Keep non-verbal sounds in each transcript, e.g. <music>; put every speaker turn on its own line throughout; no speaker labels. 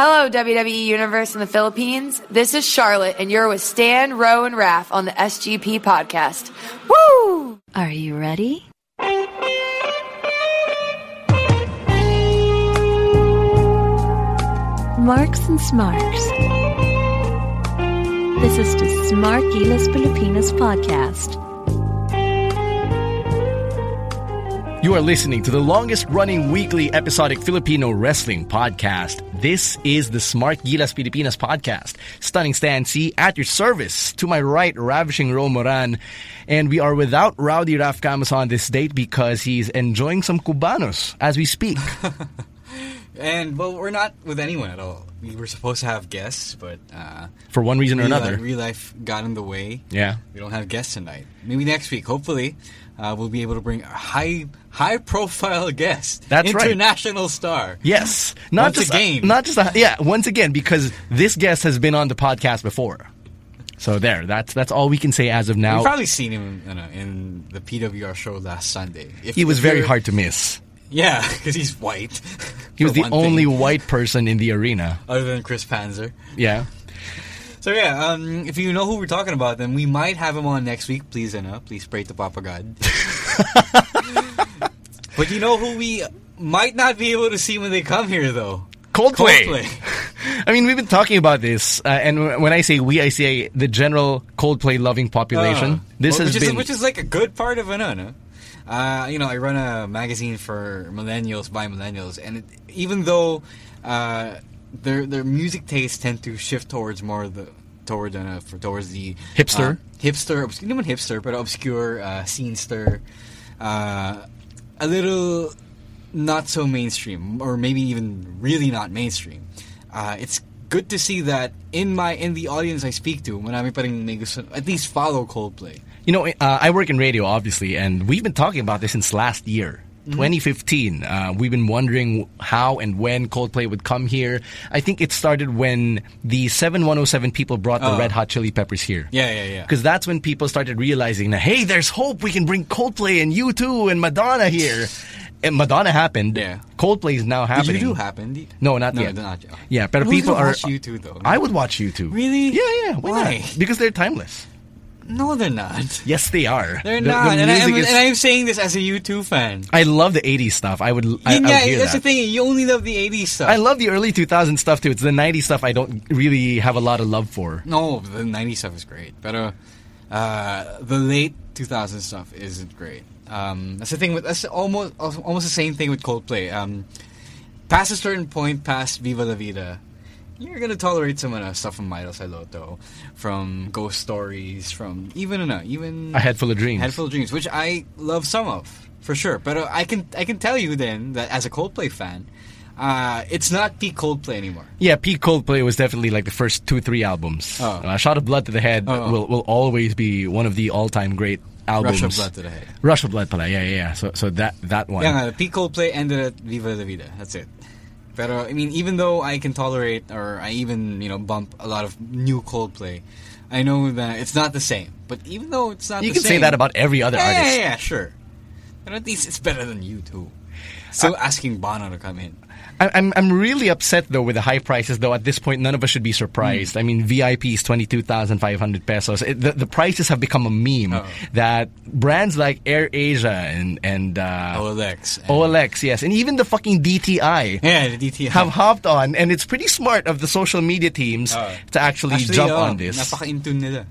Hello, WWE Universe in the Philippines. This is Charlotte, and you're with Stan, Ro, and Raf on the SGP podcast. Woo!
Are you ready? Marks and Smarks. This is the Smart Gilas Filipinas podcast.
You are listening to the longest running weekly episodic Filipino wrestling podcast. This is the Smart Gilas Filipinas podcast. Stunning Stan C at your service. To my right, Ravishing Ro Moran. And we are without Rowdy Raf Camus on this date because he's enjoying some Cubanos as we speak. <laughs>
And well, we're not with anyone at all. We were supposed to have guests, but uh,
For one reason or another.
life, real life got in the way.
Yeah.
we don't have guests tonight. Maybe next week, hopefully, uh, we'll be able to bring a high high profile guest.
That's right.
international star.
Yes. Not
Once
just
again.
Not just a, yeah, once again because this guest has been on the podcast before. So there, that's that's all we can say as of now.
You've probably seen him you know, in the PWR show last Sunday. If,
he was very hard to miss.
Yeah, <laughs> because he's white.
He was the only
thing,
white person in the arena.
other than Chris Panzer.
Yeah.
So yeah, um, if you know who we're talking about, then we might have him on next week. Please, uh, please pray to Papa God. <laughs> but you know who we might not be able to see when they come here, though.
Coldplay.
Coldplay. <laughs>
I mean, we've been talking about this, uh, and w- when I say we, I say the general Coldplay loving population.
Uh,
this
well,
has
which is
been
which is like a good part of no? Uh, you know, I run a magazine for millennials by millennials, and it, even though uh, their their music tastes tend to shift towards more the toward uh, for towards the
Hipster?
uh, hipster, obs- not even hipster, but obscure, uh, scenester, uh, a little not so mainstream, or maybe even really not mainstream. Uh, it's good to see that in my in the audience I speak to, marami pa rin may gusto, at least follow Coldplay.
You know, uh, I work in radio, obviously, and we've been talking about this since last year.
Mm-hmm.
2015. Uh, we've been wondering how and when Coldplay would come here. I think it started when the 7107 people brought the
Oh.
Red Hot Chili Peppers here.
Yeah, yeah, yeah.
Because that's when people started realizing that, hey, there's hope. We can bring Coldplay and U2 and Madonna here. <laughs> And Madonna happened.
Yeah.
Coldplay is now
Did
happening.
you do happen? Did-
No, not
no,
yet.
Not yet.
Yeah, but
Who's
people
gonna
are.
watch you too, though.
I would watch you too.
Really?
Yeah, yeah. Why,
Why?
not? Because they're timeless.
No, they're not.
Yes, they are.
They're
The- the
not. and, I am,
is-
and I'm saying this as a U2 fan.
I love the 80s stuff. I would. I, I
yeah,
would hear
that's
that.
the thing. You only love the 80s stuff.
I love the early 2000s stuff too. It's the 90s stuff I don't really have a lot of love for.
No, the 90s stuff is great. But uh, uh, the late 2000s stuff isn't great. Um, that's the thing with that's almost almost the same thing with Coldplay. Um, past a certain point, past Viva la Vida, you're gonna tolerate some of the stuff from Mylo Xyloto, from Ghost Stories, from even uh, even
A Head Full of Dreams.
Head Full of Dreams, which I love some of for sure. But uh, I can I can tell you then that as a Coldplay fan, uh, it's not peak Coldplay anymore.
Yeah, peak Coldplay was definitely like the first two, three albums.
Oh.
Uh, Shot of Blood to the Head
Oh.
will, will always be one of the all-time great albums.
Rush of Blood to the Head.
Rush of Blood to pala, yeah, yeah, yeah. So, so that that one.
Yeah, the peak Coldplay ended at Viva la Vida. That's it. Pero I mean, even though I can tolerate, or I even you know bump a lot of new Coldplay, I know that it's not the same. But even though it's not,
you can say that about every other
yeah,
artist.
Yeah, yeah, sure. But at least it's better than you too. Still uh, asking Bono to come in.
I- I'm I'm really upset though with the high prices. Though at this point, none of us should be surprised.
Hmm.
I mean, VIP is twenty two thousand five hundred pesos. It, the, the prices have become a meme
Oh.
that brands like Air Asia and and uh,
OLX. and-
OLX, yes, and even the fucking DTI.
Yeah, the DTI.
Have hopped on, and it's pretty smart of the social media teams
Oh.
to actually,
Actually,
jump
oh,
on this.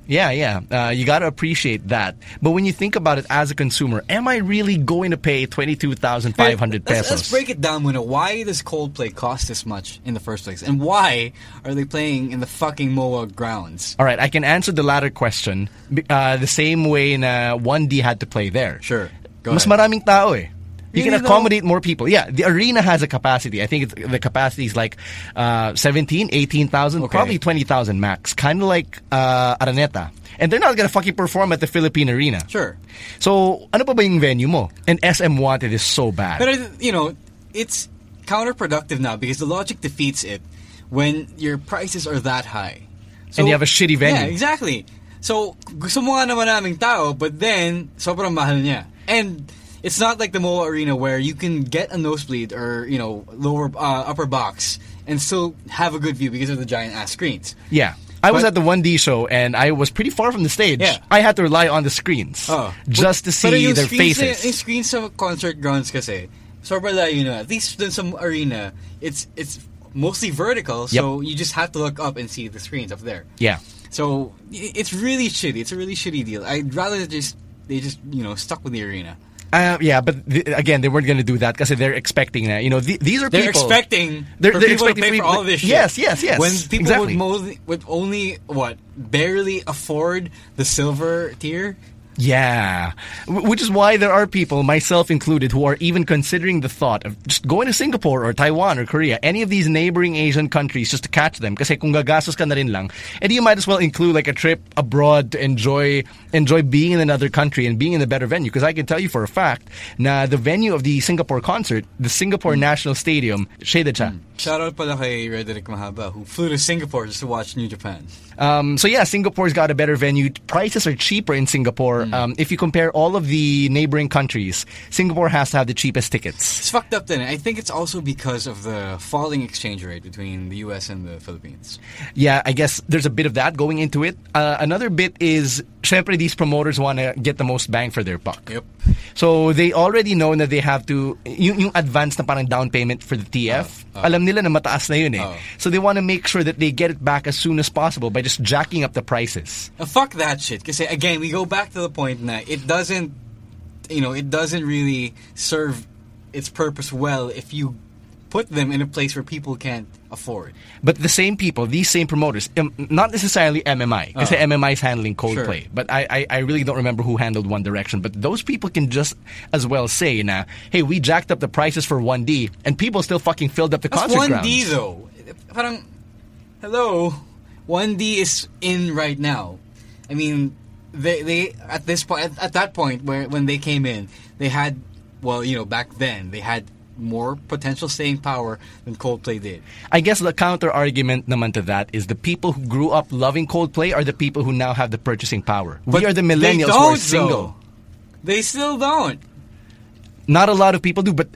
Yeah, yeah. Uh, you got to appreciate that. But when you think about it as a consumer, am I really going to pay 22,500
Let's-
pesos?
Let's, break it down, Muna. Why does Coldplay cost this much in the first place? And why are they playing in the fucking MOA grounds?
All right, I can answer the latter question uh, the same way na 1D had to play there.
Sure. Go
Mas
ahead.
maraming tao eh. You can
though?
accommodate more people. Yeah, the arena has a capacity. I think the capacity is like uh, 17, 18,000,
Okay.
probably 20,000 max. Kind of like uh, Araneta. And they're not gonna fucking perform at the Philippine Arena.
Sure.
So, ano pa ba yung venue mo? And SM Wanted is so bad.
But, you know, it's counterproductive now because the logic defeats it when your prices are that high. So,
And you have a shitty venue.
Yeah, exactly. So, gusto mo nga naman naming tao, but then, sobrang mahal niya. And it's not like the MOA Arena where you can get a nosebleed or, you know, lower, uh, upper box and still have a good view because of the giant ass screens.
yeah. I was
But-
at the 1D show and I was pretty far from the stage.
Yeah.
I had to rely on the screens
Oh.
just to see
yung
their faces.
Yung screens sa concert grounds kasi, sobrang layo na. At least dun sa arena, it's it's mostly vertical, so you just have to look up and see the screens up there.
yeah.
So it's really shitty. It's a really shitty deal. I'd rather just they just you know stuck with the arena.
Uh, yeah, but th- again, they weren't going to do that because they're expecting that. You know, th- these are
They're
people.
expecting
They're- they're
people
expecting for
all this shit.
Yes, yes, yes,
When people
exactly.
would, mo- would only what barely afford the silver tier.
Yeah, which is why there are people, myself included, who are even considering the thought of just going to Singapore or Taiwan or Korea, any of these neighboring Asian countries, just to catch them. Kasi kung gagastos ka na rin lang, and you might as well include like a trip abroad to enjoy enjoy being in another country and being in a better venue. Because I can tell you for a fact, na the venue of the Singapore concert, the Singapore mm. National Stadium, shaded siya. Mm.
Shout out pala kay Rederick Mahaba who flew to Singapore just to watch New Japan.
Um, so yeah, Singapore's got a better venue. Prices are cheaper in Singapore. Um, if you compare all of the neighboring countries, Singapore has to have the cheapest tickets.
It's fucked up then. I think it's also because of the falling exchange rate between the US and the Philippines.
Yeah, I guess there's a bit of that going into it. Uh, another bit is, syempre, these promoters want to get the most bang for their buck.
Yep.
So they already know that they have to, yung, yung advance na parang down payment for the TF, alam nila na mataas na yun eh.
Oh.
So they want to make sure that they get it back as soon as possible by just jacking up the prices.
Now, fuck that shit. Because again, we go back to the point that it doesn't, you know, it doesn't really serve its purpose well if you put them in a place where people can't afford.
But the same people, these same promoters, um, not necessarily MMI, because MMI is handling Coldplay.
Sure.
But I, I, I really don't remember who handled One Direction. But those people can just as well say, na, hey, we jacked up the prices for 1D, and people still fucking filled up the
That's
concert
1D
grounds.
though. Parang, hello, 1D is in right now. I mean, they they at this point at, at that point where when they came in, they had well, you know, back then they had more potential staying power than Coldplay did.
I guess the counter argument naman to that is the people who grew up loving Coldplay are the people who now have the purchasing power. we are the millennials who are single.
though. They still don't.
Not a lot of people do, but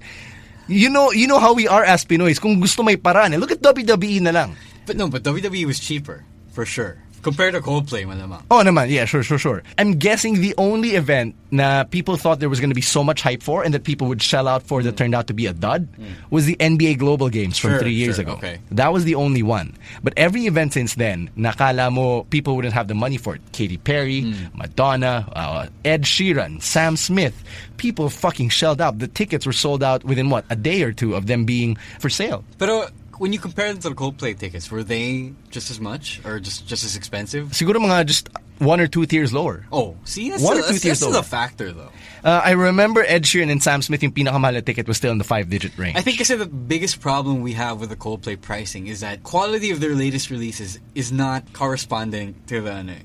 you know, you know how we are as Pinoys. Kung gusto may paraan, eh, look at WWE na lang.
But no, but WWE was cheaper for sure compared to Coldplay, malamang.
Oh, naman. Yeah, sure, sure, sure. I'm guessing the only event na people thought there was going to be so much hype for and that people would shell out for that mm. turned out to be a dud mm. was the NBA Global Games from
Sure,
three years
sure,
ago.
okay.
That was the only one. But every event since then, nakala mo people wouldn't have the money for it. Katy Perry, mm. Madonna, uh, Ed Sheeran, Sam Smith. People fucking shelled out. The tickets were sold out within what, a day or two of them being for sale.
Pero when you compare them to the Coldplay tickets, were they just as much or just just as expensive?
Siguro mga just one or two tiers lower.
Oh, see, that's
One
still,
or two
that's,
tiers
that's still
lower.
a factor though.
Uh, I remember Ed Sheeran and Sam Smith, yung pinakamahal na ticket was still in the five-digit range.
I think I said the biggest problem we have with the Coldplay pricing is that quality of their latest releases is not corresponding to the ano.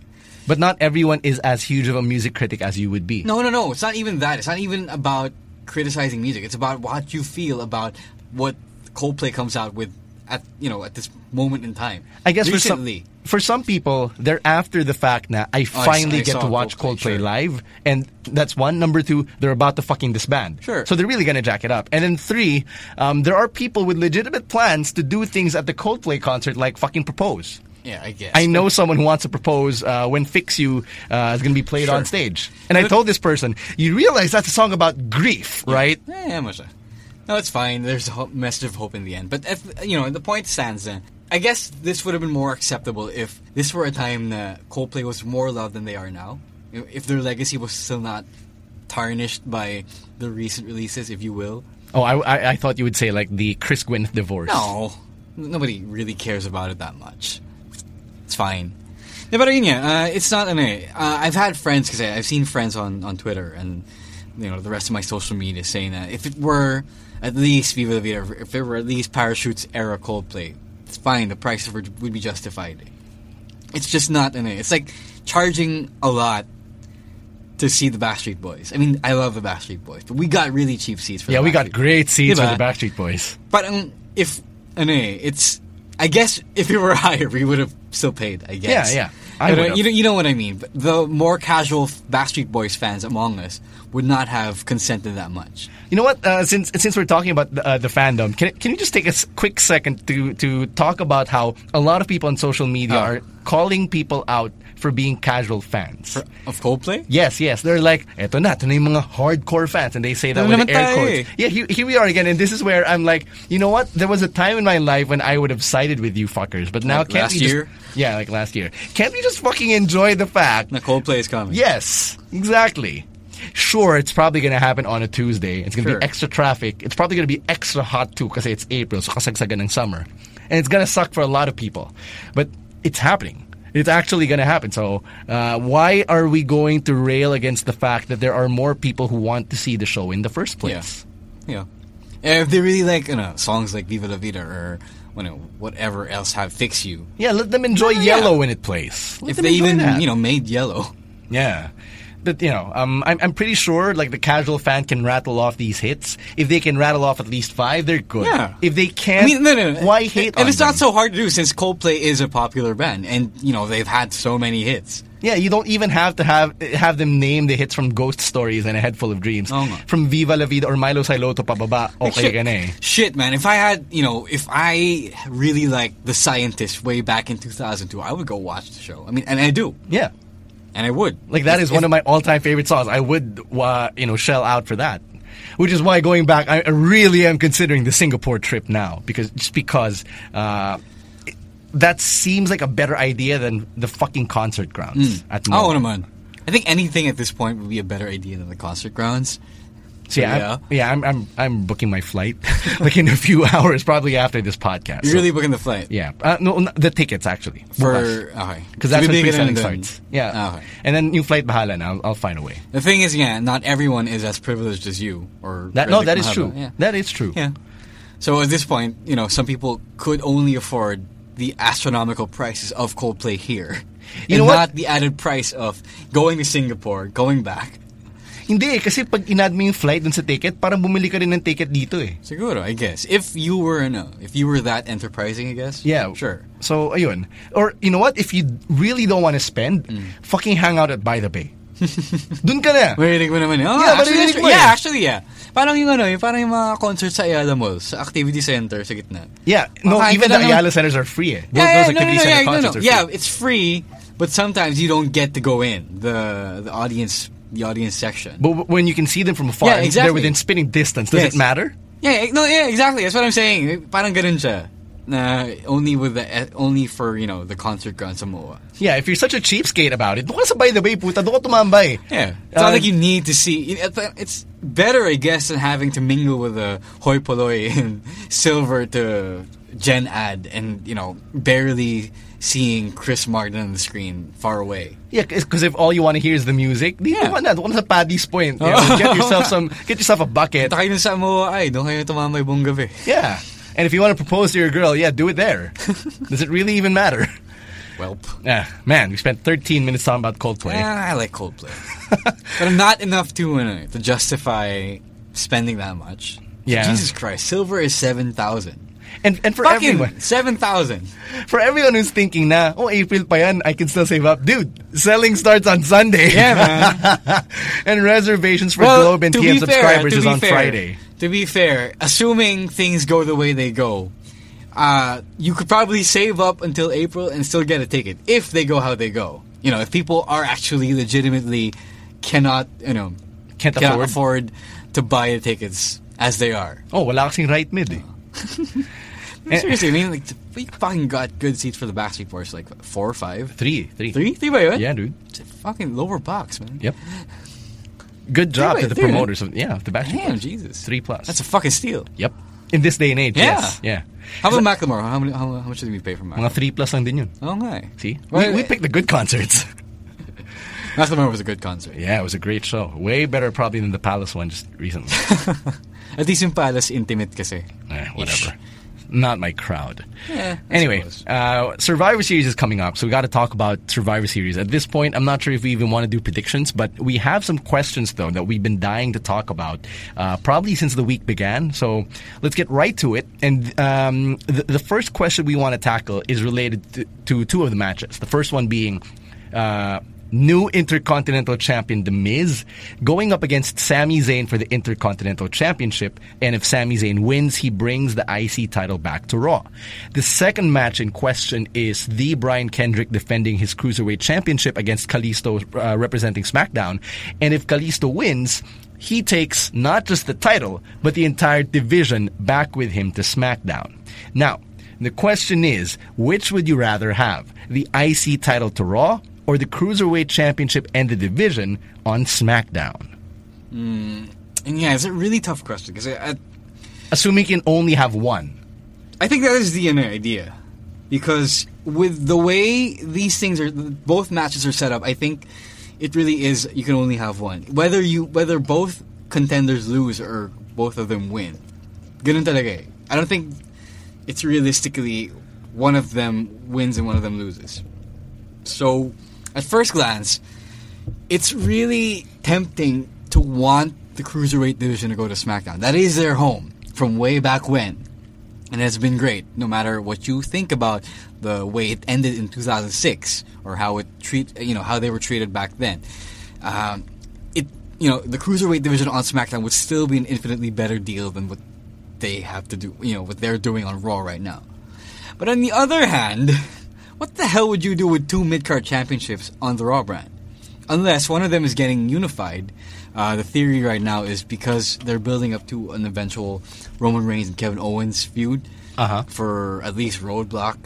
But not everyone is as huge of a music critic as you would be.
No, no, no. It's not even that. It's not even about criticizing music. It's about what you feel about what Coldplay comes out with at you know at this moment in time.
I guess for some,
recently.
for some people, they're after the fact that I
I
finally get to watch
Coldplay,
Coldplay
sure.
live, and that's one. Number two, they're about to fucking disband.
Sure.
So they're really gonna jack it up. And then three, um, there are people with legitimate plans to do things at the Coldplay concert, like fucking propose.
yeah, I guess.
I know someone who wants to propose uh, when "Fix You" uh, is going to be played on stage, and I told this person, "You realize that's a song about grief, right?"
Yeah, yeah. No, it's fine. There's a message of hope in the end. But if you know, the point stands. Then I guess this would have been more acceptable if this were a time that Coldplay was more loved than they are now. If their legacy was still not tarnished by the recent releases, if you will.
Oh, I, I, I thought you would say like the Chris Gwyneth divorce.
No, nobody really cares about it that much. It's fine. Yeah, but yun uh, it's not eh. Uh, I've had friends because I've seen friends on, on Twitter and you know the rest of my social media saying that if it were at least Viva La Vida, if it were at least Parachutes era Coldplay, it's fine. The price would, would be justified. It's just not an. It's like charging a lot to see the Backstreet Boys. I mean, I love the Backstreet Boys, but we got really cheap seats for.
Yeah, we got great seats
Diba?
for the Backstreet Boys.
But um, if ano it's, I guess if it were <laughs> higher, we would have still paid. I guess.
Yeah, yeah. I
But, uh, you know, you know what I mean. But the more casual Backstreet Boys fans among us would not have consented that much.
You know what? Uh, since since we're talking about the, uh, the fandom, can can you just take a quick second to to talk about how a lot of people on social media
Oh.
are calling people out for being casual fans?
Of Coldplay.
Yes, yes. They're like, eto na, ito na yung mga hardcore fans. And they say that with air quotes.
eh.
Yeah, here, here we are again. And this is where I'm like, you know what? There was a time in my life when I would have sided with you fuckers. But now
Like
can't
last
we just-
year?
yeah, like last year. Can't we just fucking enjoy the fact
Na Coldplay is coming.
Yes, exactly. Sure, it's probably going to happen on a Tuesday. It's going to
Sure.
be extra traffic. It's probably going to be extra hot too because it's April, so kasagsagan ng summer. And it's going to suck for a lot of people. But it's happening. It's actually going to happen. So uh, why are we going to rail against the fact that there are more people who want to see the show in the first place?
Yeah. And if they really like, you know, songs like Viva La Vida or you know, whatever else have Fix You.
Yeah, let them enjoy
Yeah.
Yellow when it plays. Let
if they even,
that.
you know, made Yellow.
Yeah. But, you know, um, I'm, I'm pretty sure, like, the casual fan can rattle off these hits. If they can rattle off at least five, they're good.
Yeah.
If they can't,
I mean, no, no, no.
why hate
And it's not so hard to do since Coldplay is a popular band, and you know they've had so many hits.
Yeah, you don't even have to have have them name the hits from Ghost Stories and A Head Full of Dreams.
Oo nga.
From Viva La Vida or Mylo Xyloto pababa, okay
shit,
ka na eh.
shit, man. If I had, you know, if I really liked The Scientist way back in 2002, I would go watch the show. I mean, and I do,
Yeah.
And I would.
Like that
If-
is one
if-
of my all-time favorite songs. I would, uh, you know, shell out for that. Which is why going back, I really am considering the Singapore trip now because just because uh, it- that seems like a better idea than the fucking concert grounds at
Oh,
Mall.
naman. I think anything at this point would be a better idea than the concert grounds.
So yeah,
Yeah.
I'm, yeah, I'm, I'm I'm booking my flight <laughs> like in a few <laughs> hours, probably after this podcast.
You're
So-
really booking the flight
Yeah, uh, no, no, the tickets actually
for okay
because that's
So
when pre-selling
ka na dun.
starts. Yeah,
Ah, Okay.
and then yung flight bahala na. I'll, I'll find a way.
The thing is, yeah, not everyone is as privileged as you or
That no, that is true.
Yeah.
That is true.
Yeah. So at this point, you know, some people could only afford the astronomical prices of Coldplay here.
You
and
know what?
not the added price of going to Singapore, going back.
Hindi eh, kasi pag inad mo yung flight dun sa ticket, parang bumili ka rin ng ticket dito eh.
Siguro, I guess. If you were no, if you were that enterprising, I guess.
Yeah.
Sure.
So, ayun. Or, you know what? If you really don't want to spend,
Mm.
fucking hang out at By the Bay. <laughs> Dun ka na.
Marinig mo naman. Oh,
Yeah,
actually, that's
mo
true.
eh.
Yeah, actually, yeah. Parang yung ano, yung parang yung mga concert sa Ayala Mall, sa activity center sa gitna.
Yeah. No,
Makain
even the Ayala centers are free eh. Those,
Yeah, yeah,
those
no, no, no, yeah, no, no. Yeah, it's free, but sometimes you don't get to go in the the audience the audience section.
But when you can see them from afar,
Yeah, exactly.
they're within spinning distance, does
Yes.
it matter?
Yeah, no, yeah, exactly. That's what I'm saying. Parang ganun siya. Only with the eh, only for you know the concert ground sa MOA.
Yeah, if you're such a cheapskate about it, sa By the Bay, puta, doon ka tumambay.
Yeah, it's not
Uh,
like you need to see. It's better, I guess, than having to mingle with the hoi polloi <laughs> and silver to Gen Ad and you know barely seeing Chris Martin on the screen far away.
Yeah, because if all you want to hear is the music, di
Yeah.
yeah. na, na sa Paddy's Point. You know, <laughs> get yourself some, get yourself a bucket.
Punta kayo sa MOA ay, doon kayo tumambay buong gabi.
Yeah. And if you want to propose to your girl, yeah, do it there. <laughs> Does it really even matter?
Welp.
Yeah, man, we spent 13 minutes talking about Coldplay.
Yeah, I like Coldplay, but not enough to uh, to justify spending that much.
Yeah.
Jesus Christ, silver is seven thousand.
And and for everyone,
seven thousand.
for everyone who's thinking na, oh, April pa yan, I can still save up. Dude, selling starts on Sunday.
Yeah, man. <laughs>
and reservations for Globe and TM
fair,
subscribers is on
fair,
Friday.
To be fair, assuming things go the way they go, uh, you could probably save up until April and still get a ticket if they go how they go. You know, if people are actually legitimately cannot, you know,
Can't
cannot
afford.
afford to buy the tickets as they are.
Oh, wala kasing right mid eh.
Seriously, I mean, like, we fucking got good seats for the Backstreet Boys, like four or five,
Three, three.
three, three by what?
Yeah, dude.
It's a fucking lower box, man.
Yep. Good job to the
three.
promoters of yeah, of the Backstreet
Damn,
Boys.
Jesus,
Three plus.
That's a fucking steal.
Yep. In this day and age,
Yeah.
yes. Yeah.
How about Macklemore? How, many, how, how much did we pay for
Mga
Macklemore?
three plus lang din yun.
Oh, okay.
See?
Well,
we, we pick the good concerts. <laughs>
Macklemore was a good concert.
Yeah, it was a great show. Way better probably than the Palace one just recently. <laughs>
At least yung Palace intimate kasi.
Eh, whatever. Not my crowd.
Yeah,
anyway, uh, Survivor Series is coming up, so we got to talk about Survivor Series. At this point, I'm not sure if we even want to do predictions, but we have some questions though that we've been dying to talk about, uh, probably since the week began. So let's get right to it. And um, the, the first question we want to tackle is related to, to two of the matches. The first one being. Uh, New Intercontinental Champion The Miz going up against Sami Zayn for the Intercontinental Championship, and if Sami Zayn wins, he brings the IC title back to Raw. The second match in question is the Brian Kendrick defending his Cruiserweight Championship against Kalisto uh, representing SmackDown, and if Kalisto wins, he takes not just the title, but the entire division back with him to SmackDown. Now, the question is, which would you rather have? The IC title to Raw or the Cruiserweight Championship and the division on SmackDown?
And yeah, it's a really tough question because I, I,
Assuming you can only have one.
I think that is the inner idea. Because with the way these things are, both matches are set up, I think it really is you can only have one. Whether you whether both contenders lose or both of them win, ganun talaga. eh. I don't think it's realistically one of them wins and one of them loses. So, at first glance, it's really tempting to want the cruiserweight division to go to SmackDown. That is their home from way back when. And it's been great, no matter what you think about the way it ended in 2006 or how it treat, you know, how they were treated back then. Um, it, you know, the cruiserweight division on SmackDown would still be an infinitely better deal than what they have to do, you know, what they're doing on Raw right now. But on the other hand, what the hell would you do with two mid-card championships on the Raw brand? Unless one of them is getting unified. Uh, the theory right now is because they're building up to an eventual Roman Reigns and Kevin Owens feud
Uh-huh.
for at least Roadblock.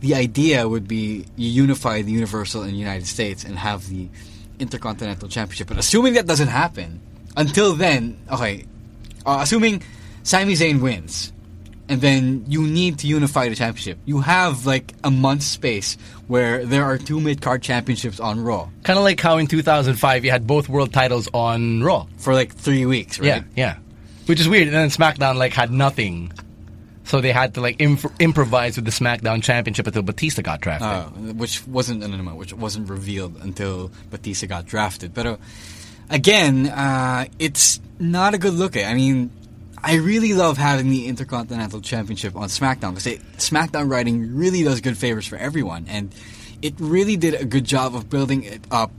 The idea would be you unify the Universal and United States and have the Intercontinental Championship. But assuming that doesn't happen, until then, okay, uh, assuming Sami Zayn wins, and then you need to unify the championship. You have like a month's space where there are two mid card championships on Raw
Kind of like how in 2005 you had both world titles on Raw.
for like three weeks, right?
Yeah, yeah. Which is weird. And then SmackDown like had nothing. So they had to like imp- improvise with the SmackDown Championship until Batista got drafted.
Uh, which wasn't no, no, no, which wasn't revealed until Batista got drafted. But uh, again, uh, it's not a good look. I mean, I really love having the Intercontinental Championship on SmackDown because SmackDown writing really does good favors for everyone, and it really did a good job of building it up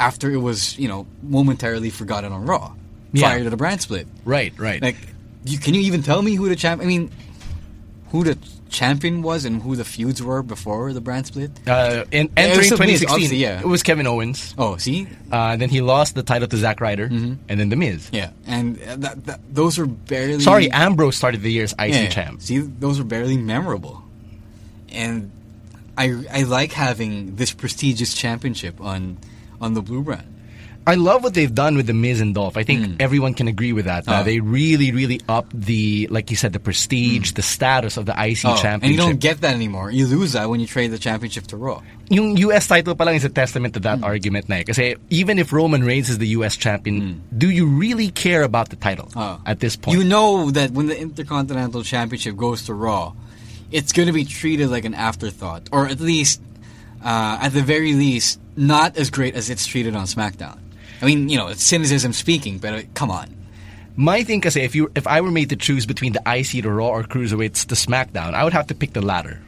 after it was you know momentarily forgotten on Raw
Yeah.
prior to the brand split.
right, right.
Like, you, can you even tell me who the champ? I mean, who the champion was and who the feuds were before the brand split?
uh, in,
Yeah,
entering
Miz,
2016,
obviously, yeah.
it was Kevin Owens.
Oh, see,
Uh, then he lost the title to Zack Ryder, and then The Miz.
yeah, and that, that, those were barely.
Sorry, Ambrose started the year as IC
yeah,
champ.
See, those are barely memorable, and I I like having this prestigious championship on on the blue brand.
I love what they've done with the Miz and Dolph. I think everyone can agree with that.
Oh.
They really, really upped the, like you said, the prestige, the status of the IC
Oh,
championship.
and you don't get that anymore. You lose that when you trade the championship to Raw.
yung US title palang is a testament to that argument na eh. Kasi even if Roman Reigns is the US champion, do you really care about the title
Oh.
at this point?
You know that when the Intercontinental Championship goes to Raw, it's going to be treated like an afterthought, or at least, uh, at the very least, not as great as it's treated on SmackDown. I mean, you know, it's cynicism speaking, but uh, come on.
My thing kasi if you if I were made to choose between the IC to Raw or Cruiserweights to SmackDown, I would have to pick the latter.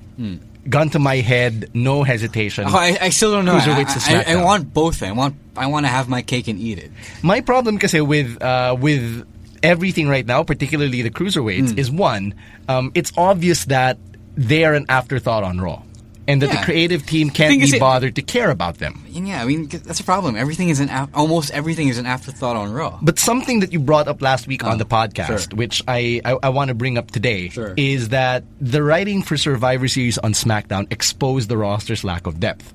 Gun to my head, no hesitation.
Oh, I, I still don't know. I,
Cruiserweights to
I- I- I want both. I want I want to have my cake and eat it.
My problem kasi with uh, with everything right now, particularly the cruiserweights,
Hmm.
is one, um, it's obvious that they are an afterthought on Raw, and that the creative team can't be
it-
bothered to care about them.
Yeah, I mean that's a problem. Everything is an almost everything is an afterthought on Raw.
But something that you brought up last week on
Oh,
the podcast,
sure.
which I, I, I want to bring up today,
Sure.
is that the writing for Survivor Series on SmackDown exposed the roster's lack of depth.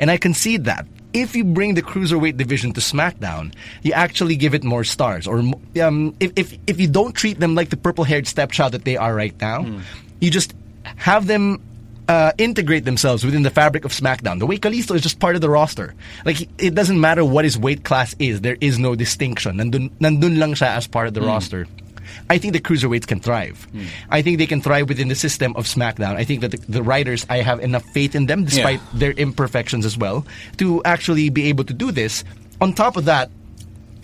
And I concede that. If you bring the cruiserweight division to SmackDown, you actually give it more stars. Or um, if, if, if you don't treat them like the purple haired stepchild that they are right now,
Hmm.
you just have them uh, integrate themselves within the fabric of SmackDown. The way Kalisto is just part of the roster. Like it doesn't matter what his weight class is. There is no distinction. Nandun, nandun lang siya as part of the roster. I think the cruiserweights can thrive. I think they can thrive within the system of SmackDown. I think that the, the writers, I have enough faith in them, despite
Yeah.
their imperfections as well, to actually be able to do this. On top of that,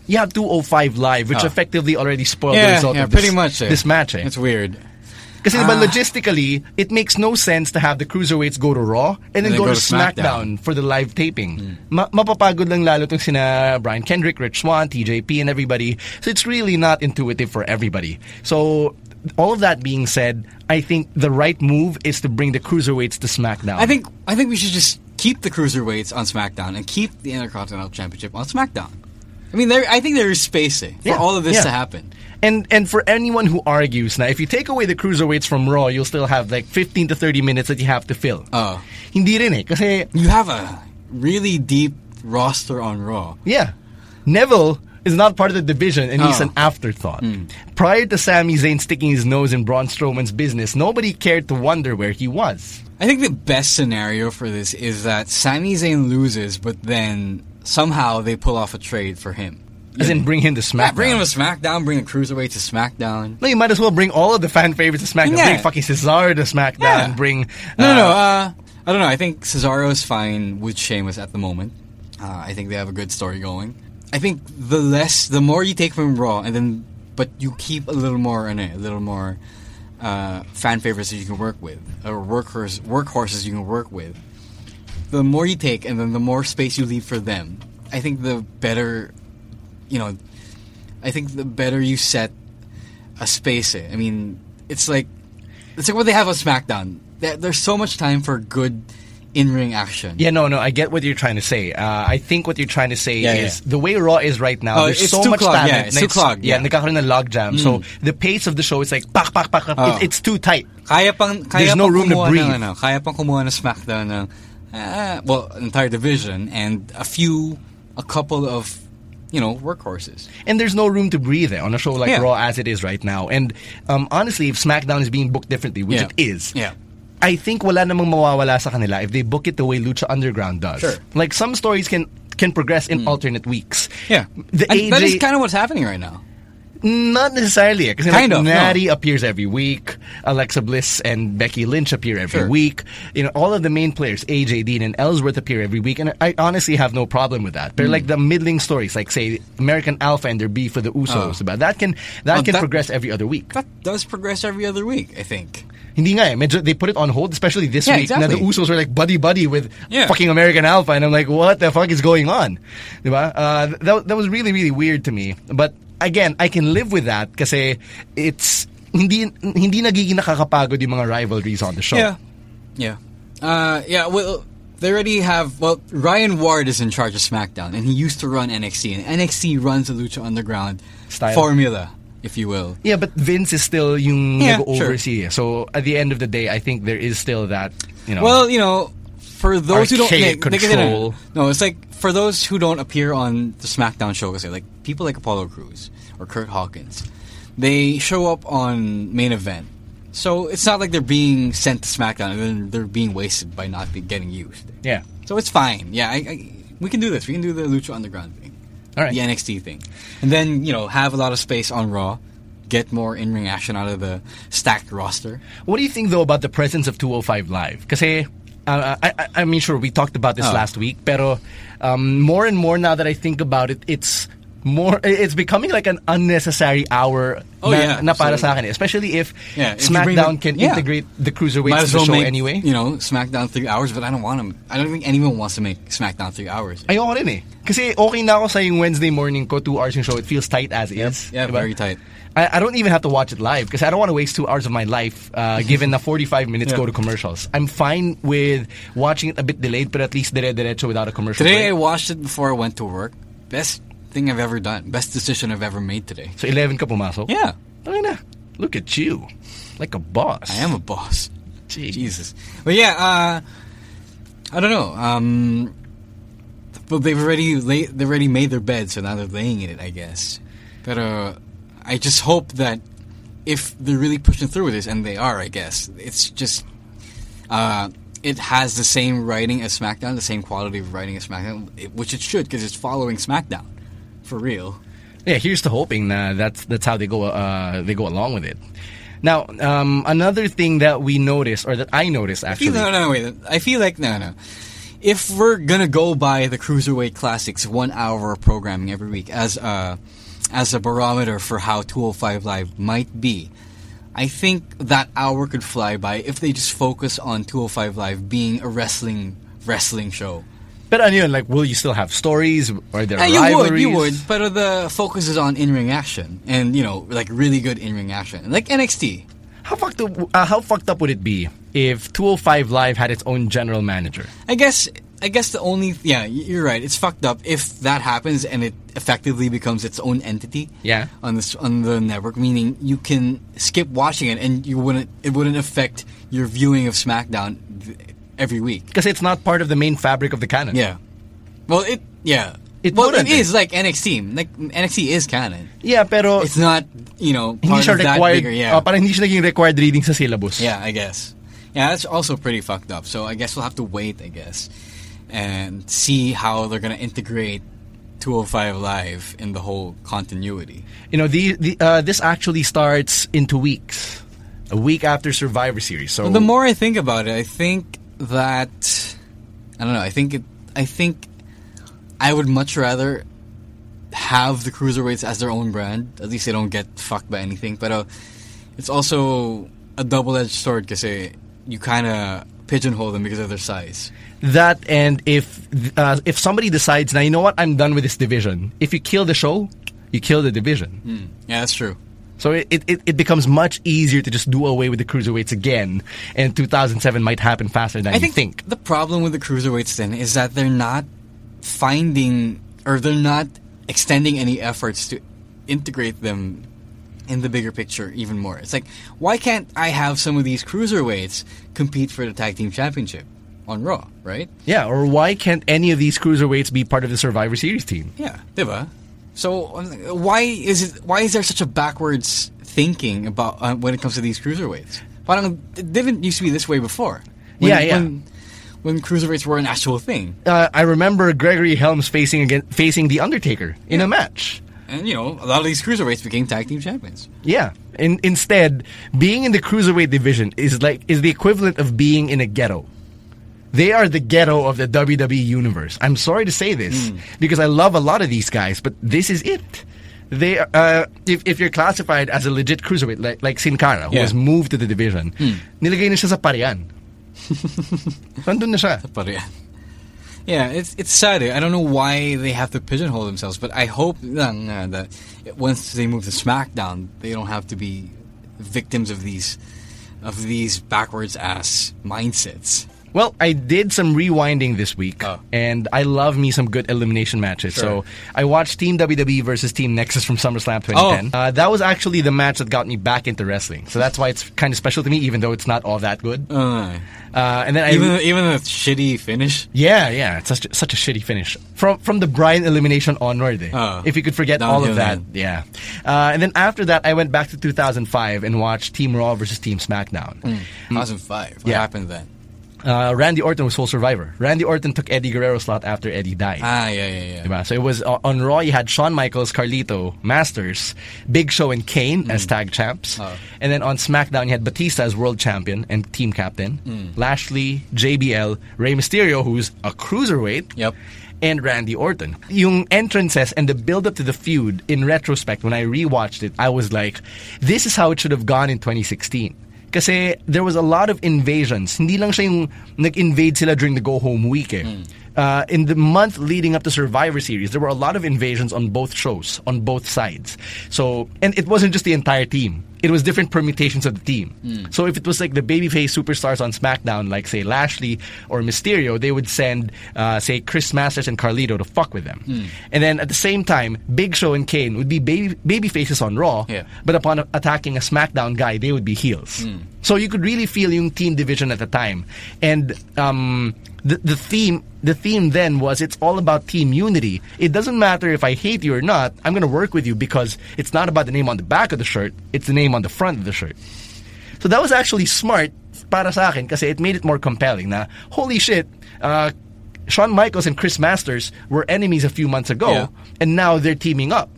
you have 205 live, which
Oh.
effectively already spoiled the
Yeah,
result
yeah,
of this,
pretty much. eh.
this match. Eh.
It's weird.
Kasi diba, logistically, it makes no sense to have the cruiserweights go to Raw and, then, go, to SmackDown, for the live taping. Ma- mapapagod lang lalo itong sina Brian Kendrick, Rich Swann, TJP, and everybody. So it's really not intuitive for everybody. So all of that being said, I think the right move is to bring the cruiserweights to SmackDown.
I think I think we should just keep the cruiserweights on SmackDown and keep the Intercontinental Championship on SmackDown. I mean, there. I think there is space eh, for
Yeah,
all of this
yeah.
to happen.
And and for anyone who argues now, if you take away the cruiserweights from Raw, you'll still have like 15 to 30 minutes that you have to fill.
Oh.
Hindi rin eh. Kasi
You have a really deep roster on Raw.
Yeah. Neville is not part of the division and he's
Oh.
an afterthought. Prior to Sami Zayn sticking his nose in Braun Strowman's business, nobody cared to wonder where he was.
I think the best scenario for this is that Sami Zayn loses, but then somehow they pull off a trade for him.
As in bring him to SmackDown.
Yeah, bring him to SmackDown, bring the cruiserweight to SmackDown.
no, you might as well bring all of the fan favorites to SmackDown.
Yeah.
Bring fucking Cesaro to SmackDown.
Yeah.
Bring
No,
uh,
no, no. Uh, I don't know. I think Cesaro is fine with Sheamus at the moment. Uh, I think they have a good story going. I think the less, the more you take from Raw, and then, but you keep a little more in it, a little more uh, fan favorites that you can work with, or workhorse, workhorses you can work with. The more you take, and then the more space you leave for them. I think the better, you know, I think the better you set a space. eh. I mean, it's like it's like what they have on SmackDown. There's so much time for good in-ring action.
Yeah, no, no. I get what you're trying to say. Uh, I think what you're trying to say
Yeah,
is
yeah.
the way Raw is right now.
Oh,
there's so much
clogged,
talent.
yeah, it's too clogged,
Yeah,
yeah.
nagkakaroon ng logjam. So the pace of the show is like pak pak pak.
Oh.
It, it's too tight.
Kaya pang kaya
There's no room to breathe.
Ng, ano, kaya pang kumuha ng SmackDown ng uh, well, an entire division and a few, a couple of, you know, workhorses.
And there's no room to breathe eh, on a show like
Yeah.
Raw as it is right now. And um, honestly, if SmackDown is being booked differently, which
Yeah.
it is,
Yeah.
I think wala namang mawawala sa kanila if they book it the way Lucha Underground does.
Sure.
Like some stories can can progress in alternate weeks.
Yeah,
The
and that is kind of what's happening right now.
Not necessarily. Because
Kind
like,
of, no.
Natty appears every week. Alexa Bliss and Becky Lynch appear every
Sure.
week. You know, all of the main players, AJ Dean and Ellsworth appear every week. And I honestly have no problem with that. But
Hmm.
like the middling stories, like say American Alpha and their beef with the Usos, about that can that
Oh,
can
that-
progress every other week.
That does progress every other week, I think.
Hindi nga eh. They put it on hold, especially this
Yeah,
week. Na the. Usos are like buddy buddy with
Yeah.
fucking American Alpha, and I'm like, what the fuck is going on? Uh, that that was really really weird to me. But again, I can live with that kasi it's hindi hindi nagiging nakakapagod yung mga rivalries on the show.
Yeah, yeah, uh, yeah. Well, they already have. Well, Ryan Ward is in charge of SmackDown, and he used to run NXT, and NXT runs the Lucha Underground
Style.
formula, if you will.
Yeah, but Vince is still yung
Yeah,
nag-oversee. So at the end of the day, I think there is still that, you know.
Well, you know, for those who don't
Archaic
like, like,
control.
no, it's like for those who don't appear on the SmackDown show, say like people like Apollo Crews or Curt Hawkins, they show up on main event. So it's not like they're being sent to SmackDown and then they're being wasted by not be getting used.
yeah.
So it's fine. Yeah, I, I, we can do this. We can do the Lucha Underground thing,
All right.
the NXT thing, and then you know have a lot of space on Raw, get more in ring action out of the stacked roster.
What do you think though about the presence of 205 Live? Kasi uh, I, I, I mean, sure, we talked about this
Oh.
last week, pero um, more and more now that I think about it, it's more. It's becoming like an unnecessary hour
Oh,
na,
yeah,
na para sa akin, especially if
Yeah, if you bring
SmackDown can
yeah.
integrate the cruiserweights
Might
to the
well
show
make
anyway.
you know SmackDown three hours, but I don't want them. I don't think anyone wants to make SmackDown three hours.
Ayoko rin eh. Kasi okay na ako sa yung Wednesday morning ko, two hours yung show. It feels tight as is.
yeah,
diba?
very tight.
I, I don't even have to watch it live because I don't want to waste two hours of my life uh, <laughs> given the 45 minutes
Yeah.
go to commercials. I'm fine with watching it a bit delayed, but at least dire-derecho without a commercial
Today I watched it before I went to work. Best thing I've ever done. Best decision I've ever made today.
So 11 ka pumasok?
Yeah,
Ay na. Look at you. Like a boss.
I am a boss.
Gee.
Jesus. But yeah, uh, I don't know. Um, but they've already lay, they already made their bed, so now they're laying in it, I guess. But uh, I just hope that if they're really pushing through with this, and they are, I guess, it's just uh, it has the same writing as SmackDown, the same quality of writing as SmackDown, which it should because it's following SmackDown for real.
Yeah, here's to hoping that that's that's how they go uh, they go along with it. Now, um, another thing that we noticed, or that I noticed actually,
no, no, wait. I feel like no, no. If we're gonna go by the cruiserweight classics, one hour of programming every week as a as a barometer for how 205 Live might be, I think that hour could fly by if they just focus on 205 Live being a wrestling wrestling show.
But ano yun, like, will you still have stories? Are there
you
rivalries?
would, you would, but uh, the focus is on in-ring action and you know, like really good in-ring action, like NXT.
How fucked up? Uh, how fucked up would it be if 205 Live had its own general manager?
I guess I guess the only yeah, you're right. It's fucked up if that happens and it effectively becomes its own entity.
Yeah.
On this on the network, meaning you can skip watching it and you wouldn't it wouldn't affect your viewing of SmackDown every week.
Because it's not part of the main fabric of the canon.
Yeah. Well, it yeah.
It
well, it is like NXT. Like NXT is canon.
Yeah, pero
It's not you know part of that
required.
bigger. Yeah.
uh, parang hindi siya naging required reading sa syllabus.
Yeah, I guess. Yeah, that's also pretty fucked up. So I guess we'll have to wait, I guess, and see how they're gonna integrate 205 Live in the whole continuity.
You know, the, the uh, this actually starts in two weeks, a week after Survivor Series. So
the more I think about it, I think that I don't know. I think it. I think I would much rather have the cruiserweights as their own brand. At least they don't get fucked by anything. But uh, it's also a double-edged sword because you kind of pigeonhole them because of their size.
that and if uh, if somebody decides now, you know what, I'm done with this division. If you kill the show, you kill the division.
Yeah, that's true.
So it, it, it becomes much easier to just do away with the cruiserweights again, and 2007 might happen faster than
I
you
think,
think.
the problem with the cruiserweights then is that they're not finding or they're not extending any efforts to integrate them in the bigger picture even more. It's like, why can't I have some of these cruiserweights compete for the tag team championship on Raw, right?
Yeah, or why can't any of these cruiserweights be part of the Survivor Series team?
Yeah, diba? So why is it? Why is there such a backwards thinking about uh, when it comes to these cruiserweights? Parang it didn't used to be this way before. When,
Yeah, yeah.
When, when cruiserweights were an actual thing.
Uh, I remember Gregory Helms facing again, facing the Undertaker in a match.
And you know, a lot of these cruiserweights became tag team champions.
Yeah. In, instead, being in the cruiserweight division is like is the equivalent of being in a ghetto. They are the ghetto of the WWE universe. I'm sorry to say this because I love a lot of these guys, but this is it. They uh, if if you're classified as a legit cruiserweight like like Sin Cara, who
Yeah.
was moved to the division, nilagay na siya sa parian. <laughs> Nandun na siya.
Yeah, yeah, it's it's sad. I don't know why they have to pigeonhole themselves, but I hope uh, that once they move to SmackDown, they don't have to be victims of these of these backwards ass mindsets.
Well, I did some rewinding this week,
Oh.
and I love me some good elimination matches.
Sure.
So I watched Team WWE versus Team Nexus from SummerSlam 2010.
Oh.
Uh, that was actually the match that got me back into wrestling. So that's why it's kind of special to me, even though it's not all that good.
Uh,
Uh, and then I
even even the shitty finish.
yeah, yeah, it's such, such a shitty finish from from the Bryan elimination onward. Eh.
Oh.
if you could forget all of that,
then.
yeah. Uh, and then after that, I went back to 2005 and watched Team Raw versus Team SmackDown.
2005. What
Yeah.
happened then?
Uh, Randy Orton was full survivor. Randy Orton took Eddie Guerrero's slot after Eddie died.
Ah, yeah, yeah, yeah.
Diba? So it was uh, on Raw. You had Shawn Michaels, Carlito, Masters, Big Show, and Kane as tag champs.
Oh.
And then on SmackDown, you had Batista as world champion and team captain. Lashley, JBL, Rey Mysterio, who's a cruiserweight.
Yep.
And Randy Orton. Yung entrances and the build up to the feud, in retrospect, when I rewatched it, I was like, this is how it should have gone in 2016. Kasi there was a lot of invasions. Hindi lang siya yung nag-invade sila during the go-home week eh. Uh, in the month leading up to Survivor Series, there were a lot of invasions on both shows, on both sides. So, and it wasn't just the entire team. It was different permutations of the team. So if it was like the babyface superstars on SmackDown, like say Lashley or Mysterio, they would send uh, say Chris Masters and Carlito to fuck with them. And then at the same time, Big Show and Kane would be baby baby faces on Raw,
Yeah.
but upon attacking a SmackDown guy, they would be heels. So you could really feel yung team division at the time. And um, the the theme the theme then was it's all about team unity. It doesn't matter if I hate you or not. I'm going to work with you because it's not about the name on the back of the shirt. It's the name on the front of the shirt. So that was actually smart para sa akin kasi it made it more compelling na, holy shit, uh, Shawn Michaels and Chris Masters were enemies a few months ago
Yeah.
and now they're teaming up.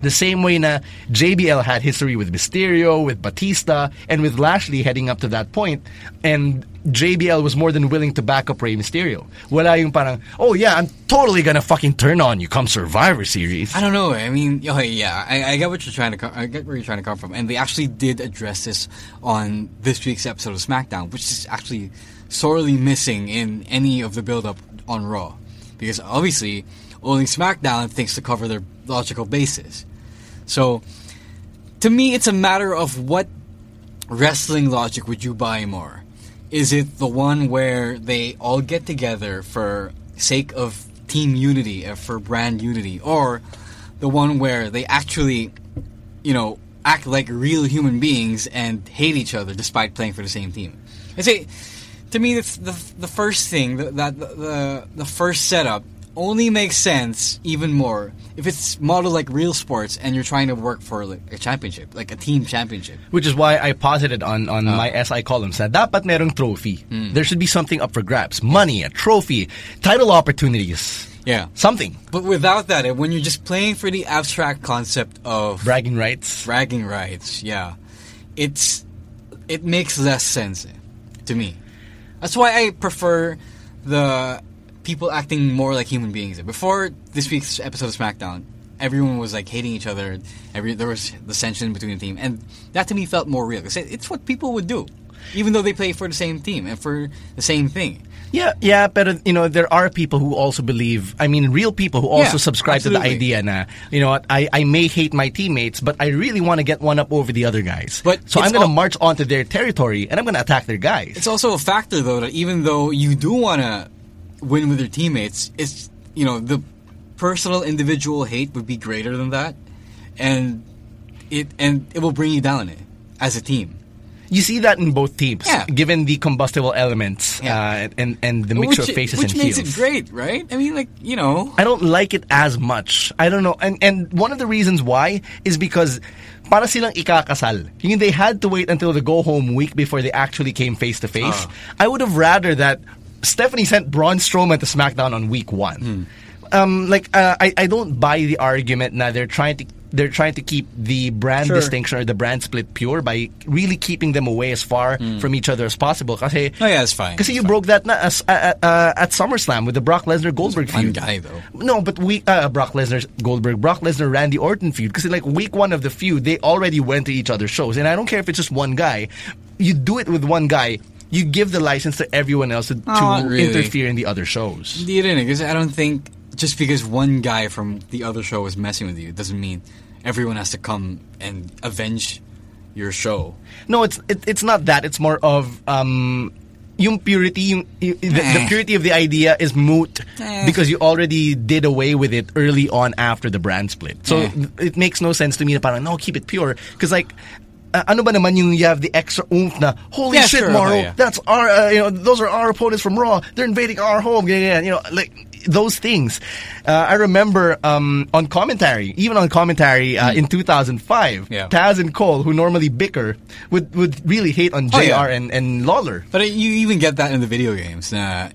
The same way na JBL had history with Mysterio, with Batista, and with Lashley heading up to that point, and JBL was more than willing to back up Rey Mysterio. Wala yung parang, oh yeah, I'm totally gonna fucking turn on you come Survivor Series.
I don't know. I mean, okay, yeah, I, I get what you're trying to. Co- I get where you're trying to come from, and they actually did address this on this week's episode of SmackDown, which is actually sorely missing in any of the build-up on Raw, because obviously only SmackDown thinks to cover their logical bases. So, to me, it's a matter of what wrestling logic would you buy more? Is it the one where they all get together for sake of team unity, uh, for brand unity, or the one where they actually, you know, act like real human beings and hate each other despite playing for the same team? I say, to me, that's the the first thing that the, the the first setup only makes sense even more if it's modeled like real sports and you're trying to work for like a championship, like a team championship.
Which is why I posited on, on ah. my SI columns that dapat merong trophy. Hmm. There should be something up for grabs. Money, a trophy, title opportunities.
Yeah.
Something.
But without that, when you're just playing for the abstract concept of
Bragging rights.
bragging rights, yeah, it's it makes less sense to me. That's why I prefer the people acting more like human beings. Before this week's episode of SmackDown, everyone was like hating each other. Every there was dissension between the team, and that to me felt more real because it's what people would do, even though they play for the same team and for the same thing.
Yeah, yeah, but uh, you know there are people who also believe. I mean, real people who also
Yeah,
subscribe to the idea. Na you know? I, I may hate my teammates, but I really want to get one up over the other guys.
But
so I'm going to march onto their territory and I'm going to attack their guys.
It's also a factor though that even though you do want to win with your teammates, it's you know the personal individual hate would be greater than that, and it and it will bring you down as a team.
you see that in both teams,
Yeah.
given the combustible elements
Yeah.
uh, and and the mixture
which,
of faces
which
and
makes
heels.
it great, right? I mean, like you know,
I don't like it as much. I don't know. And and one of the reasons why is because para silang ikakasal. Yung they had to wait until the go home week before they actually came face to face. I would have rather that Stephanie sent Braun Strowman to SmackDown on week 1. Um like uh, I I don't buy the argument now they're trying to they're trying to keep the brand
Sure.
distinction or the brand split pure by really keeping them away as far from each other as possible. Kasi,
Oh, yeah, it's fine. Because
you
fine.
broke that na, as, uh, uh, at SummerSlam with the Brock Lesnar Goldberg
one
feud.
guy though.
No, but we uh, Brock Lesnar Goldberg, Brock Lesnar Randy Orton feud because like week one of the feud, they already went to each other's shows, and I don't care if it's just one guy. You do it with one guy. You give the license to everyone else to, to
really.
interfere in the other shows.
You didn't because I don't think just because one guy from the other show was messing with you doesn't mean everyone has to come and avenge your show.
No, it's it, it's not that. It's more of um, yung purity, yung, the, the
Eh.
purity of the idea is moot
Eh.
because you already did away with it early on after the brand split. So
Eh.
it makes no sense to me. Na parang no, keep it pure because like. Uh, ano ba naman yung you have the extra oomph na holy
Yeah,
shit
sure,
Morrow
okay, yeah.
that's our uh, you know those are our opponents from Raw they're invading our home yeah, yeah, you know like those things uh, I remember um, on commentary even on commentary uh, in 2005
Hmm. Yeah.
Taz and Cole who normally bicker would would really hate on JR
Oh, yeah.
and, and Lawler
But uh, you even get that in the video games. Uh,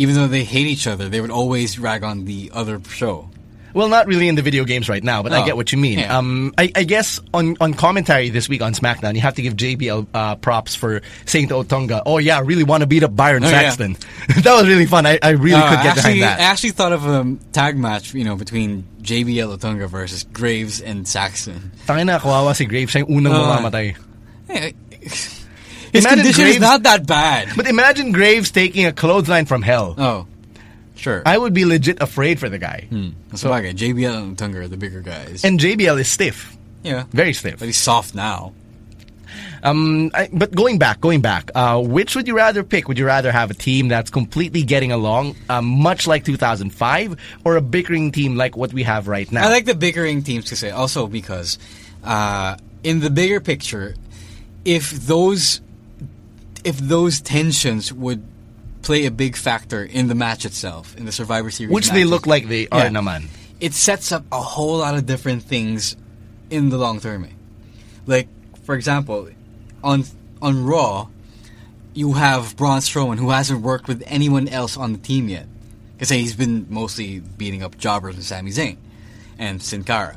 even though they hate each other, they would always rag on the other show.
Well, not really in the video games right now, but I
Oh,
get what you mean.
yeah.
Um, I, I guess on, on commentary this week on SmackDown, you have to give JBL uh, props for saying to Otunga, "Oh yeah, I really want to beat up Byron
Oh, yeah.
Saxton." <laughs> that was really fun. I, I really
Uh,
could get
actually,
behind that.
I actually thought of a tag match, you know, between JBL Otunga versus Graves and Saxton.
Tangin na, kawawa si Graves. Siya unang
Ah.
mamamatay.
Hey, his
Imagine
condition is not that bad.
But imagine Graves taking a clothesline from hell.
oh, sure.
I would be legit afraid for the guy.
so okay, JBL and Otunga are the bigger guys.
And JBL is stiff.
yeah,
Very stiff.
but he's soft now.
Um, I, but going back, going back, uh, which would you rather pick? Would you rather have a team that's completely getting along, um, much like 2005, or a bickering team like what we have right now?
I like the bickering teams to say also because uh, in the bigger picture, if those if those tensions would play a big factor in the match itself, in the Survivor Series,
which they look like they are,
Yeah.
naman.
it sets up a whole lot of different things in the long term. Like, for example, on on Raw, you have Braun Strowman who hasn't worked with anyone else on the team yet. Because he's been mostly beating up jobbers and Sami Zayn and Sin Cara.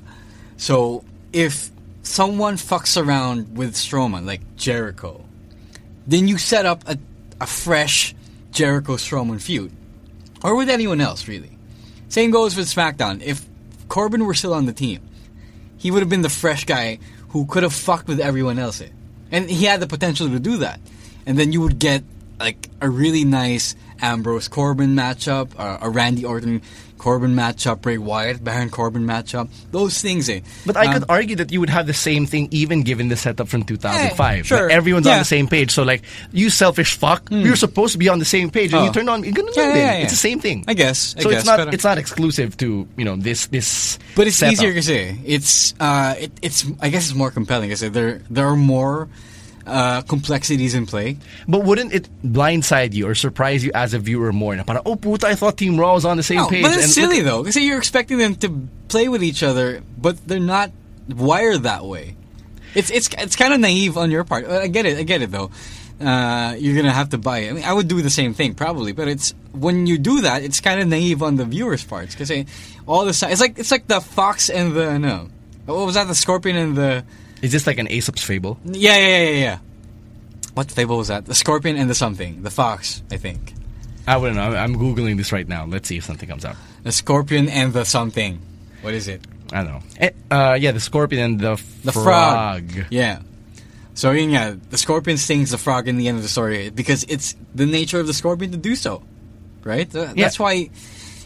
So if someone fucks around with Strowman, like Jericho, then you set up a, a fresh Jericho Strowman feud. Or with anyone else, really. Same goes with SmackDown. If Corbin were still on the team, he would have been the fresh guy who could have fucked with everyone else. And he had the potential to do that. And then you would get like a really nice Ambrose Corbin matchup, uh, a Randy Orton Corbin matchup, Bray Wyatt Baron Corbin matchup. Those things, eh.
But I
Um,
could argue that you would have the same thing even given the setup from 2005.
Yeah, sure.
Like, everyone's on
Yeah. Hmm.
the same page. So like, you selfish fuck, you're supposed to be on the same page. And
Oh.
you turn on, you're gonna
Yeah, yeah, yeah.
It's the same thing.
I guess. I
so
guess,
it's not
uh,
it's not exclusive to you know this this.
But it's
setup.
easier to say. It's uh, it, it's I guess it's more compelling. I said there there are more uh, complexities in play.
But wouldn't it blindside you or surprise you as a viewer more? Na parang, oh puta, I thought Team Raw was on the same
No,
page.
but it's
And
silly
look-
though, because you're expecting them to play with each other, but they're not wired that way. It's it's it's kind of naive on your part. Uh, I get it. I get it though. Uh, you're gonna have to buy it. I mean, I would do the same thing probably, but it's when you do that, it's kind of naive on the viewers' parts because all the it's like it's like the fox and the no, what was that? The scorpion and the
Is this like an Aesop's fable?
yeah yeah yeah yeah. What fable was that? The scorpion and the something. The fox, I think.
I wouldn't know. I'm googling this right now. Let's see if something comes up.
The scorpion and the something. What is it?
I don't know. Eh, Uh, yeah, the scorpion and the,
The
frog.
frog. Yeah. So yeah, the scorpion stings the frog in the end of the story because it's the nature of the scorpion to do so, right? Uh,
Yeah.
That's why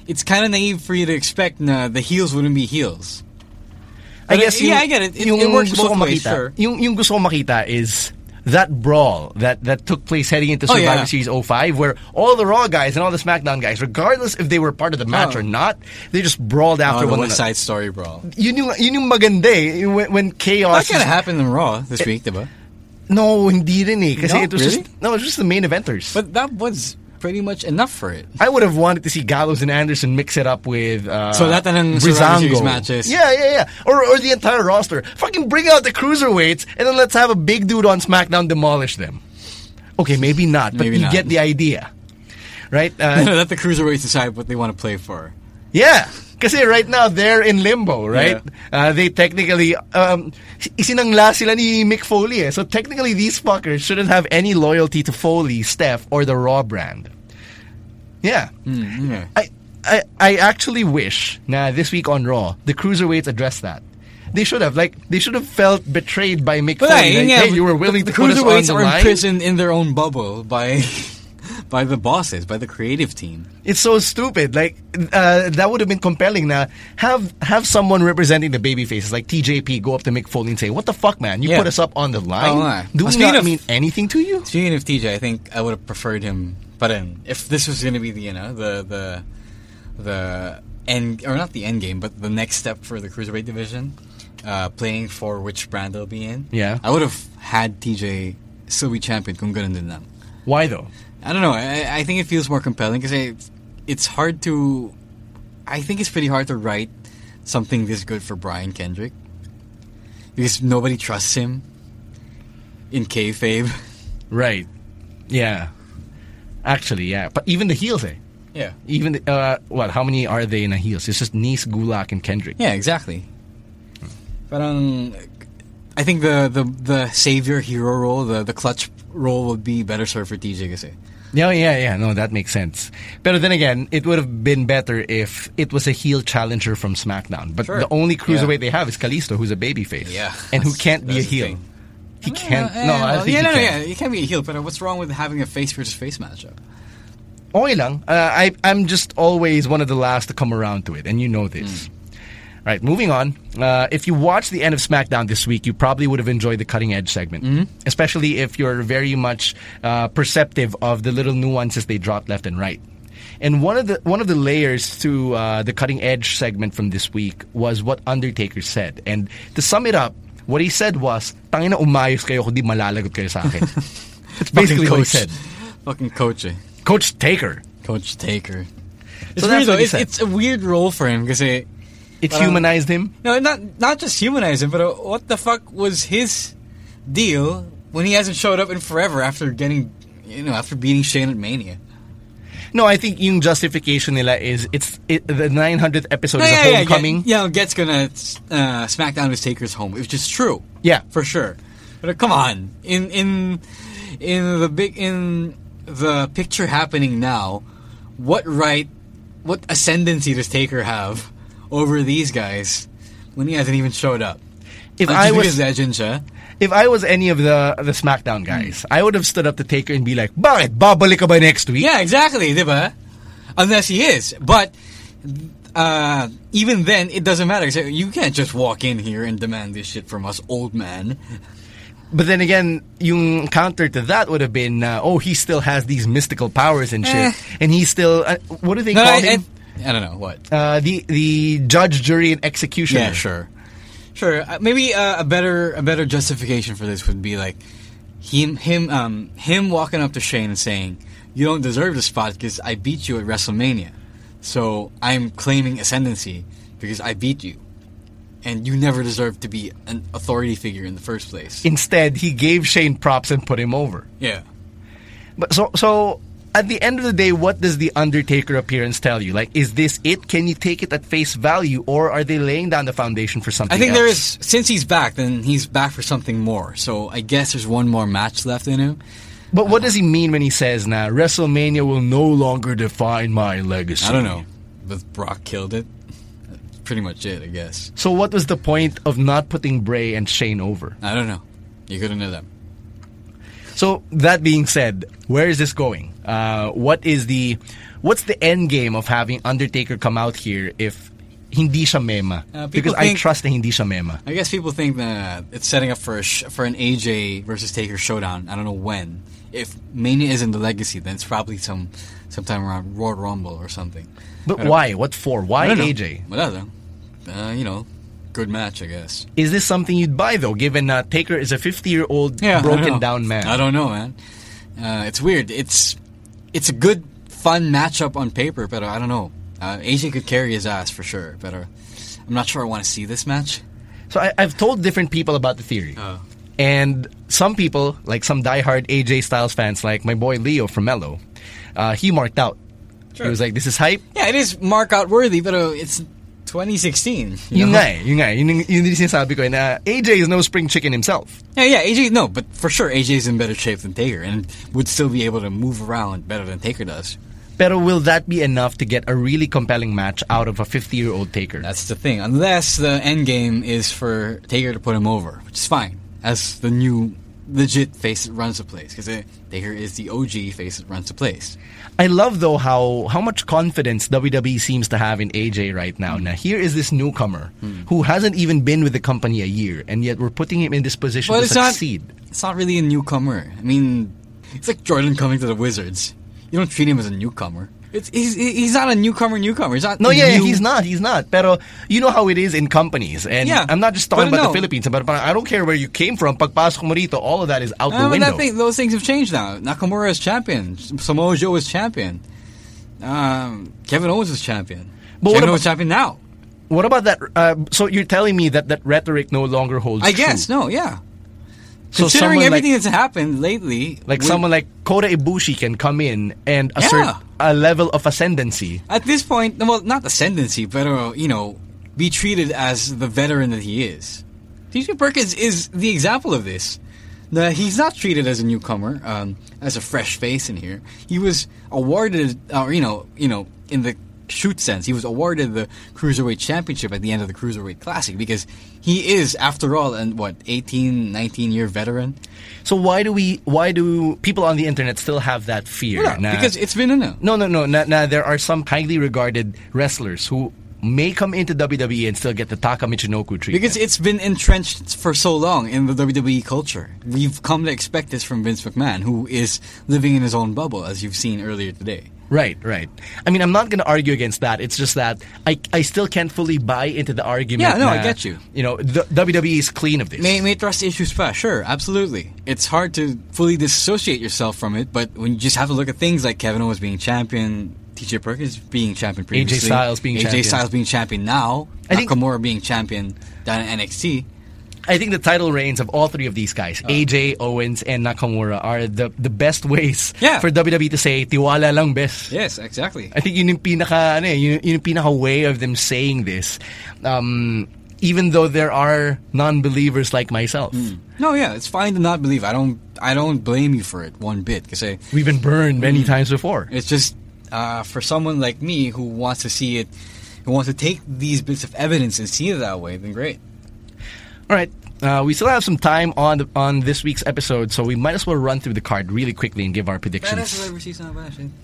it's kind of naive for you to expect na the heels wouldn't be heels.
I
But,
guess
yeah,
yung-
I get it. It,
yung
it works
gusto
both
kong
ways,
makita,
sure.
Yung, yung gusto kong makita is that brawl that, that took place heading into
Oh,
Survivor
yeah.
Series 05 where all the Raw guys and all the SmackDown guys, regardless if they were part of the match
Oh.
or not, they just brawled after
Oh, the
one
West
another.
Side Story brawl.
You knew, yun yung maganda eh, when, when chaos...
That kind
is-
of happened in Raw this week, diba?
No, hindi rin eh. Kasi
No?
it was
Really?
just... No, it was just the main eventers.
But that was pretty much enough for it.
I would have wanted to see Gallows and Anderson mix it up with uh,
So that na ng Survivor Series matches.
Yeah, yeah, yeah. Or or the entire roster. Fucking bring out the cruiserweights and then let's have a big dude on SmackDown demolish them. Okay, maybe not, but
Maybe
you
not.
get the idea. Right? <laughs> Uh,
Let the cruiserweights decide what they want to play for.
yeah. Kasi right now, they're in limbo, right? Uh, they technically, um, isinangla sila ni Mick Foley eh. So technically, these fuckers shouldn't have any loyalty to Foley, Steph, or the Raw brand. Yeah.
Yeah.
I, I I actually wish na this week on Raw the cruiserweights addressed that. They should have like they should have felt betrayed by Mick
But
Foley. like,
yeah,
hey, you were willing
the
to put us on the
are
line.
imprisoned in their own bubble by by the bosses, by the creative team.
It's so stupid. Like uh, that would have been compelling. Now have have someone representing the baby faces like TJP go up to Mick Foley and say, "What the fuck, man? You
Yeah.
put us up on the line.
Oh.
Do we not
of-
mean anything to you?"
Speaking of TJ, I think I would have preferred him. But then, if this was going to be the you know the the the end or not the end game, but the next step for the cruiserweight division, uh, playing for which brand they'll be in,
Yeah.
I would have had TJ still be champion kung ganun din lang.
Why though?
I don't know. I, I think it feels more compelling because it's, it's hard to. I think it's pretty hard to write something this good for Brian Kendrick because nobody trusts him in kayfabe.
Right. Yeah. Actually, yeah. But even the heels, eh?
Yeah.
Even the, uh, what? How many are they in the heels? It's just Nice, Gulak, and Kendrick.
Yeah, exactly. Parang, I think the, the, the savior hero role, the, the clutch role would be better served for TJ kasi.
Yeah, yeah, yeah. No, that makes sense. But then again, it would have been better if it was a heel challenger from SmackDown. But
Sure.
the only cruiserweight
Yeah.
they have is Kalisto, who's a babyface.
Yeah,
And who can't be a heel. He can't.
Uh,
no,
eh,
I
well,
think
yeah,
he
no, no,
can.
yeah, you can't be a heel, but what's wrong with having a face versus face matchup?
Okay lang. Uh, I, I'm just always one of the last to come around to it, and you know this.
Hmm.
Right, moving on. Uh, if you watched the end of SmackDown this week, you probably would have enjoyed the cutting edge segment,
Mm-hmm.
especially if you're very much uh, perceptive of the little nuances they dropped left and right. And one of the one of the layers to uh, the cutting edge segment from this week was what Undertaker said. And to sum it up, what he said was, "Tangina umayos kayo kundi malalagot kayo sa akin." <laughs> That's basically
Fucking
what he
coach.
said.
Fucking coach, eh.
Coach Taker.
Coach Taker. It's
So
weird though. It's, it's a weird role for him because
It
Parang-
humanized him.
no, not not just humanized him, but uh, what the fuck was his deal when he hasn't showed up in forever after getting You know, after beating Shane at Mania.
No, I think yung justification nila is it's it, the 900th episode is
yeah,
a
yeah,
homecoming.
Yeah, yeah, Get's gonna uh, smack down his Taker's home, which is true.
Yeah.
for sure. But uh, come on, in in in the big in the picture happening now, what right, what ascendancy does Taker have over these guys when he hasn't even showed up?
If I was-
legend siya.
If I was any of the the SmackDown guys, I would have stood up to Taker and be like, "Bakit? Babalik ka ba next week?"
Yeah, exactly, diba? Unless he is. But uh, even then, it doesn't matter. So you can't just walk in here and demand this shit from us, old man.
But then again, yung counter to that would have been, uh, "Oh, he still has these mystical powers and shit,
Eh.
and he's still uh, what do they
No,
call
I,
him?
I, don't know what.
uh, the the judge, jury, and executioner."
Yeah, sure, sure. Uh, maybe uh, a better a better justification for this would be like him him um him walking up to Shane and saying, "You don't deserve the spot because I beat you at WrestleMania, so I'm claiming ascendancy because I beat you, and you never deserved to be an authority figure in the first place."
Instead, he gave Shane props and put him over.
yeah.
But so so at the end of the day, what does the Undertaker appearance tell you? Like, is this it? Can you take it at face value, or are they laying down the foundation for something? Else?
I think
else?
there is since he's back, then he's back for something more. So I guess there's one more match left in him.
But what does he mean when he says, "Now WrestleMania will no longer define my legacy"?
I don't know. But Brock killed it. That's pretty much it, I guess.
So what was the point of not putting Bray and Shane over?
I don't know. You couldn't know them.
So that being said, where is this going? Uh, what is the what's the end game of having Undertaker come out here if hindi siya mema?
Uh,
because I trust na hindi siya mema.
I guess people think that it's setting up for a sh- for an AJ versus Taker showdown. I don't know when. If Mania isn't the legacy, then it's probably some sometime around Royal Rumble or something.
But why? What for?
I
Why
don't know.
AJ?
Whatever. Uh, you know, good match, I guess.
Is this something you'd buy though? Given uh, Taker is a 50 year old
Yeah,
broken down man.
I don't know, man. Uh, it's weird. It's it's a good, fun matchup on paper, but I don't know. Uh, AJ could carry his ass for sure, but uh, I'm not sure I want to see this match.
So I, I've told different people about the theory.
Oh.
And some people, like some diehard AJ Styles fans, like my boy Leo from Mello, uh, he marked out. He was like, "This is hype."
Yeah, it is mark out worthy, but uh, it's 2016. you
Yun
know?
nga eh, yun nga eh. Yun, yung- yun din sinasabi ko eh, na AJ is no spring chicken himself.
Yeah, yeah, AJ, no, but for sure, AJ's in better shape than Taker and would still be able to move around better than Taker does.
Pero will that be enough to get a really compelling match out of a 50-year-old Taker?
That's the thing. Unless the end game is for Taker to put him over, which is fine, as the new legit face that runs the place, because Taker is the OG face that runs the place.
I love though how how much confidence WWE seems to have in AJ right now.
Hmm.
Now here is this newcomer who hasn't even been with the company a year, and yet we're putting him in this position
But
to
it's not,
succeed.
it's not really a newcomer. I mean, it's like Jordan coming to the Wizards. You don't treat him as a newcomer. It's, he's, he's not a newcomer newcomer. He's not
No, yeah,
new-
he's not. He's not. Pero you know how it is in companies, and
Yeah,
I'm not just talking about
no.
the Philippines. But I don't care where you came from. Pagpasok mo rito, all of that is out
Uh,
the window.
thing, those things have changed now. Nakamura is champion. Samoa Joe is champion. Um, Kevin Owens is champion.
But what
Kevin
about-
Owens is champion now.
What about that? Uh, so you're telling me that that rhetoric no longer holds
I
true?
guess no, yeah.
So
Considering everything
like,
that's happened lately,
like someone like Kota Ibushi can come in and assert
Yeah.
a level of ascendancy.
at this point, well, not ascendancy, but uh, you know, be treated as the veteran that he is. TJ Perkins is the example of this. The, he's not treated as a newcomer, um, as a fresh face in here. He was awarded, or you know, you know, in the shoot sense, he was awarded the cruiserweight championship at the end of the cruiserweight classic because he is, after all, an what 18, 19 year veteran.
So why do we? Why do people on the internet still have that fear? Na-
because it's been a no.
no, no, no. Na, na, there are some highly regarded wrestlers who may come into WWE and still get the Taka Michinoku treatment.
Because it's been entrenched for so long in the WWE culture. We've come to expect this from Vince McMahon, who is living in his own bubble, as you've seen earlier today.
Right, right. I mean, I'm not going to argue against that. It's just that I, I still can't fully buy into the argument.
Yeah, no, I get you.
You know, the, WWE is clean of this.
May, may trust issues pa, sure, absolutely. It's hard to fully disassociate yourself from it, but when you just have to look at things like Kevin Owens being champion, TJ Perkins being champion previously, AJ
Styles being champion.
AJ
champion.
Styles being champion now,
I think-
Nakamura being champion down in NXT.
I think the title reigns of all three of these guys, AJ, Owens, and Nakamura, are the the best ways
Yeah.
for WWE to say tiwala lang best.
Yes, exactly.
I think yun yung pinaka, ano, eh, yun, yun yung pinaka way of them saying this. Um, even though there are non-believers like myself.
No, yeah, it's fine to not believe. I don't. I don't blame you for it one bit because
We've been burned many times before.
it's just uh, for someone like me who wants to see it, who wants to take these bits of evidence and see it that way. Then great.
All right. Uh, we still have some time on the, on this week's episode, so we might as well run through the card really quickly and give our predictions.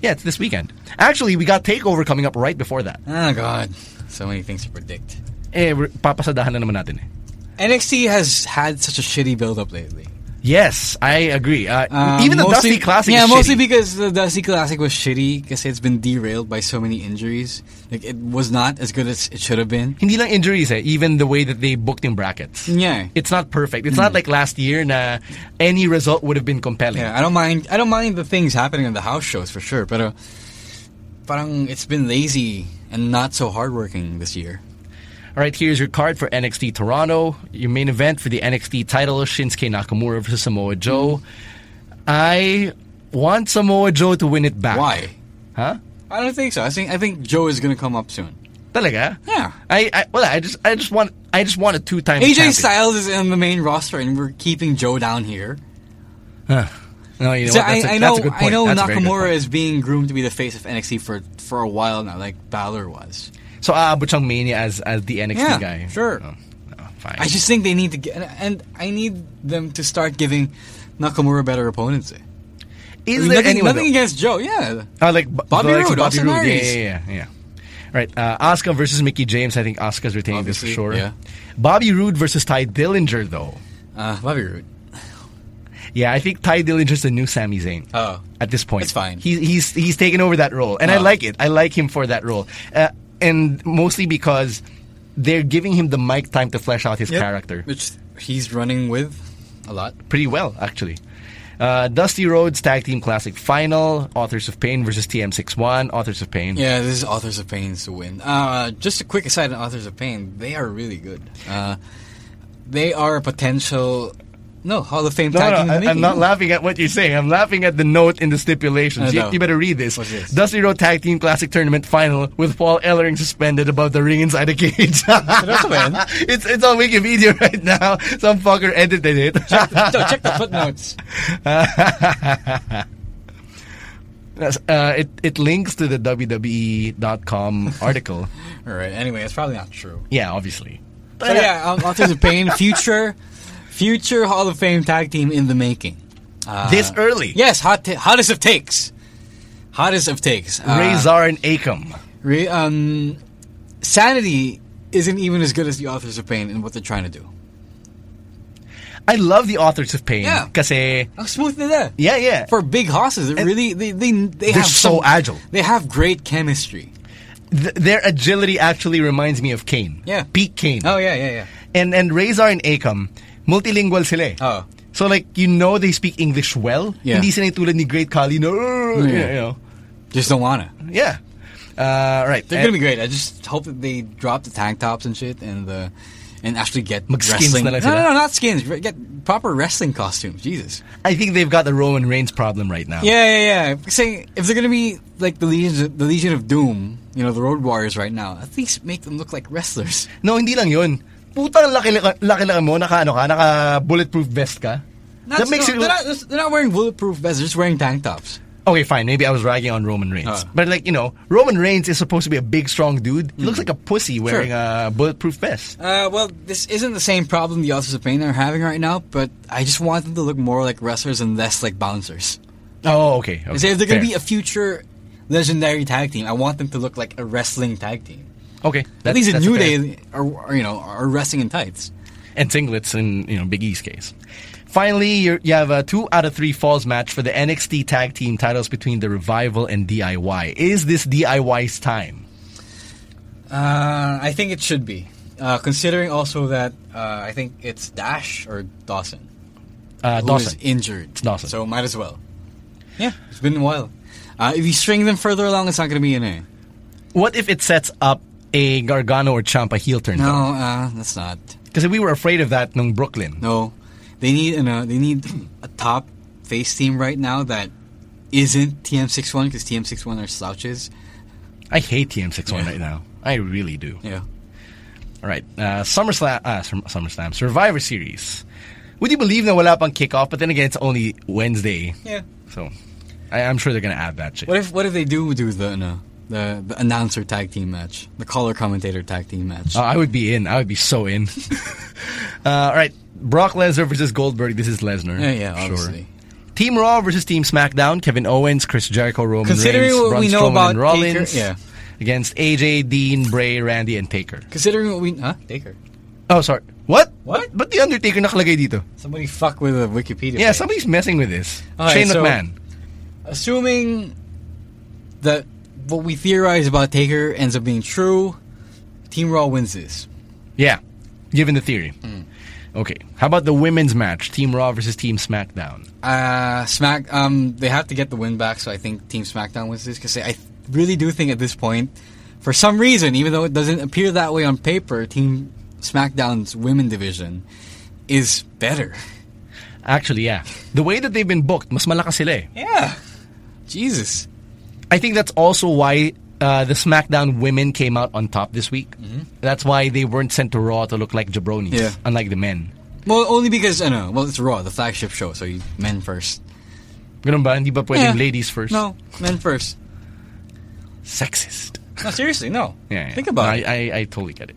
Yeah, it's this weekend. Actually, we got Takeover coming up right before that.
Oh God, so many things to predict.
Eh, papasadahan na naman natin eh.
NXT has had such a shitty build-up lately.
Yes, I agree. Uh,
Um,
even the
mostly-
Dusty Classic
Yeah, mostly
shitty.
because the Dusty Classic was shitty because it's been derailed by so many injuries. Like it was not as good as it should have been.
Hindi lang injuries eh, even the way that they booked in brackets.
Yeah.
It's not perfect. It's not like last year na any result would have been compelling.
Yeah, I don't mind. I don't mind the things happening on the house shows for sure, but uh, parang it's been lazy and not so hardworking this year.
All right, here's your card for NXT Toronto. Your main event for the NXT title, Shinsuke Nakamura versus Samoa Joe. I want Samoa Joe to win it back.
Why?
Huh?
I don't think so. I think I think Joe is gonna come up soon.
Talaga?
Yeah.
I, I well, I just I just want I just want a two-time
AJ
champion.
Styles is in the main roster, and we're keeping Joe down here.
No, you know
So
what? That's
I,
a-
I know I know
That's a very good
Nakamura is being groomed to be the face of NXT for for a while now, like Balor was.
So aabot siyang mania as as the NXT
Yeah,
guy.
sure.
Oh, no, fine.
I just think they need to get, and I need them to start giving Nakamura better opponents. eh.
is
I mean,
there
nothing,
anyone
nothing against Joe, yeah.
Oh, like
Bobby Roode,
Bobby
Austin
Roode. Yeah, yeah, yeah, yeah. Right, uh, Asuka versus Mickie James. I think Asuka's retaining this for sure.
yeah.
Bobby Roode versus Tye Dillinger, though.
Uh, Bobby Roode.
Yeah, I think Tye Dillinger's the new Sami Zayn.
Oh.
at this point,
It's fine.
He's he's he's taken over that role, and I
Oh.
like it. I like him for that role, uh, and mostly because they're giving him the mic time to flesh out his
Yep.
character
Which he's running with a lot.
pretty well, actually. Uh, Dusty Rhodes Tag Team Classic Final, Authors of Pain versus TM61, Authors of Pain.
Yeah, this is Authors of Pain to win. Uh, just a quick aside on Authors of Pain. They are really good. Uh, they are a potential... No, Hall of Fame
No,
tag
no,
team in the
I, I'm not laughing at what you're saying. I'm laughing at the note in the stipulations. You, you better read this.
What's this?
Dusty Rhodes Tag Team Classic Tournament Final with Paul Ellering suspended above the ring inside the cage. <laughs> it's it's on Wikipedia <laughs> right now. Some fucker edited it.
no, check the footnotes. <laughs>
Uh, it it links to the WWE.com article.
All right. Anyway, it's probably not true.
Yeah, obviously.
So yeah, Authors of Pain, future, future Hall of Fame tag team in the making. Uh,
This early.
Yes, hot hottest of takes. Hottest of takes. Uh,
Rezar and Akam.
Re- um, Sanity isn't even as good as the Authors of Pain in what they're trying to do.
I love the authors of Pain.
Yeah.
Kasi,
How smooth nila.
yeah, yeah.
For big hosses,
And
really they they they
they're
have
so
some-
agile.
They have great chemistry.
Th- their agility actually reminds me of Kane.
Yeah.
Peak Kane.
Oh yeah, yeah, yeah.
And and Rezar and Akam, multilingual sila eh.
Oh.
So like, you know they speak English well.
Yeah.
Hindi sila tulad ni Great na, "Arr!"
Yeah.
you know.
Just don't wanna.
Yeah. Uh, right.
They're
And-
gonna be great. I just hope that they drop the tank tops and shit and the and actually get wrestling. no, no, no, not skins. Get proper wrestling costumes. Jesus.
I think they've got the Roman Reigns problem right now.
Yeah, yeah, yeah. Saying if they're gonna be like the Legion, the Legion of Doom, you know, the Road Warriors right now, at least make them look like wrestlers.
No, hindi lang yun. Putang laki, laki lang mo, naka, ano ka, naka bulletproof vest ka.
Not,
that makes
no,
you
they're, not, they're not wearing bulletproof vests. They're just wearing tank tops.
Okay, fine. Maybe I was ragging on Roman Reigns.
Uh.
but like, you know, Roman Reigns is supposed to be a big, strong dude. He looks like a pussy wearing
Sure.
a bulletproof vest.
Uh, well, this isn't the same problem the Authors of Pain are having right now, but I just want them to look more like wrestlers and less like bouncers.
Oh, okay. okay.
If they're going to be a future legendary tag team, I want them to look like a wrestling tag team.
Okay.
At
that's-
least in New. Day are, are, you know, are resting in tights.
and singlets in you know Big E's case. Finally, you're, you have a two out of three falls match for the NXT Tag Team titles between the Revival and DIY. Is this DIY's time?
Uh, I think it should be. Uh, considering also that uh, I think it's Dash or Dawson
Uh,
who
Dawson.
is injured.
It's Dawson.
So might as well. Yeah, it's been a while. Uh, if you string them further along, it's not going to be in a.
What if it sets up a Gargano or Ciampa heel turn?
No, uh, that's not.
Because we were afraid of that nung Brooklyn.
No, they need an, uh, they need a top face team right now that isn't TM61 because TM61 are slouches.
I hate TM61
Yeah.
right now. I really do.
Yeah.
All right. Uh, SummerSlam, uh, Sum- SummerSlam, Survivor Series. Would you believe na wala pang kickoff? But then again, it's only Wednesday.
Yeah.
So I, I'm sure they're going to add that shit.
What if what if they do do the no, the the announcer tag team match, the caller commentator tag team match?
Uh, I would be in. I would be so in. <laughs> uh, all right. Brock Lesnar versus Goldberg. This is Lesnar.
yeah, yeah,
Sure.
obviously.
Team Raw versus Team SmackDown. Kevin Owens, Chris Jericho, Roman
Considering
Reigns,
what
Braun
we know
Strowman,
about
and Rollins.
Taker- yeah.
Against AJ, Dean, Bray, Randy, and Taker.
Considering what we huh Taker.
Oh, sorry. What?
What?
But the Undertaker nakalagay dito?
Somebody fuck with the Wikipedia.
Yeah,
page.
somebody's messing with this.
Right,
Shane
so-
McMahon.
Assuming that what we theorize about Taker ends up being true, Team Raw wins this.
Yeah, given the theory.
Hmm.
Okay. How about the women's match? Team Raw versus Team SmackDown.
Uh, Smack. Um, they have to get the win back, so I think Team SmackDown wins this because I really do think at this point, for some reason, even though it doesn't appear that way on paper, Team SmackDown's women division is better.
Actually, yeah. The way that they've been booked, mas malakas sila eh.
Yeah. Jesus.
I think that's also why uh, the SmackDown women came out on top this week. That's why they weren't sent to Raw to look like jabronis.
Yeah.
unlike the men.
Well, only because I know. Well, it's Raw, the flagship show, so you men first.
Ganun ba? Hindi ba pwedeng
Yeah.
ladies first?
No, men first.
Sexist.
No, seriously, no. <laughs>
Yeah, yeah.
Think about
No,
it.
I, I, I totally get it.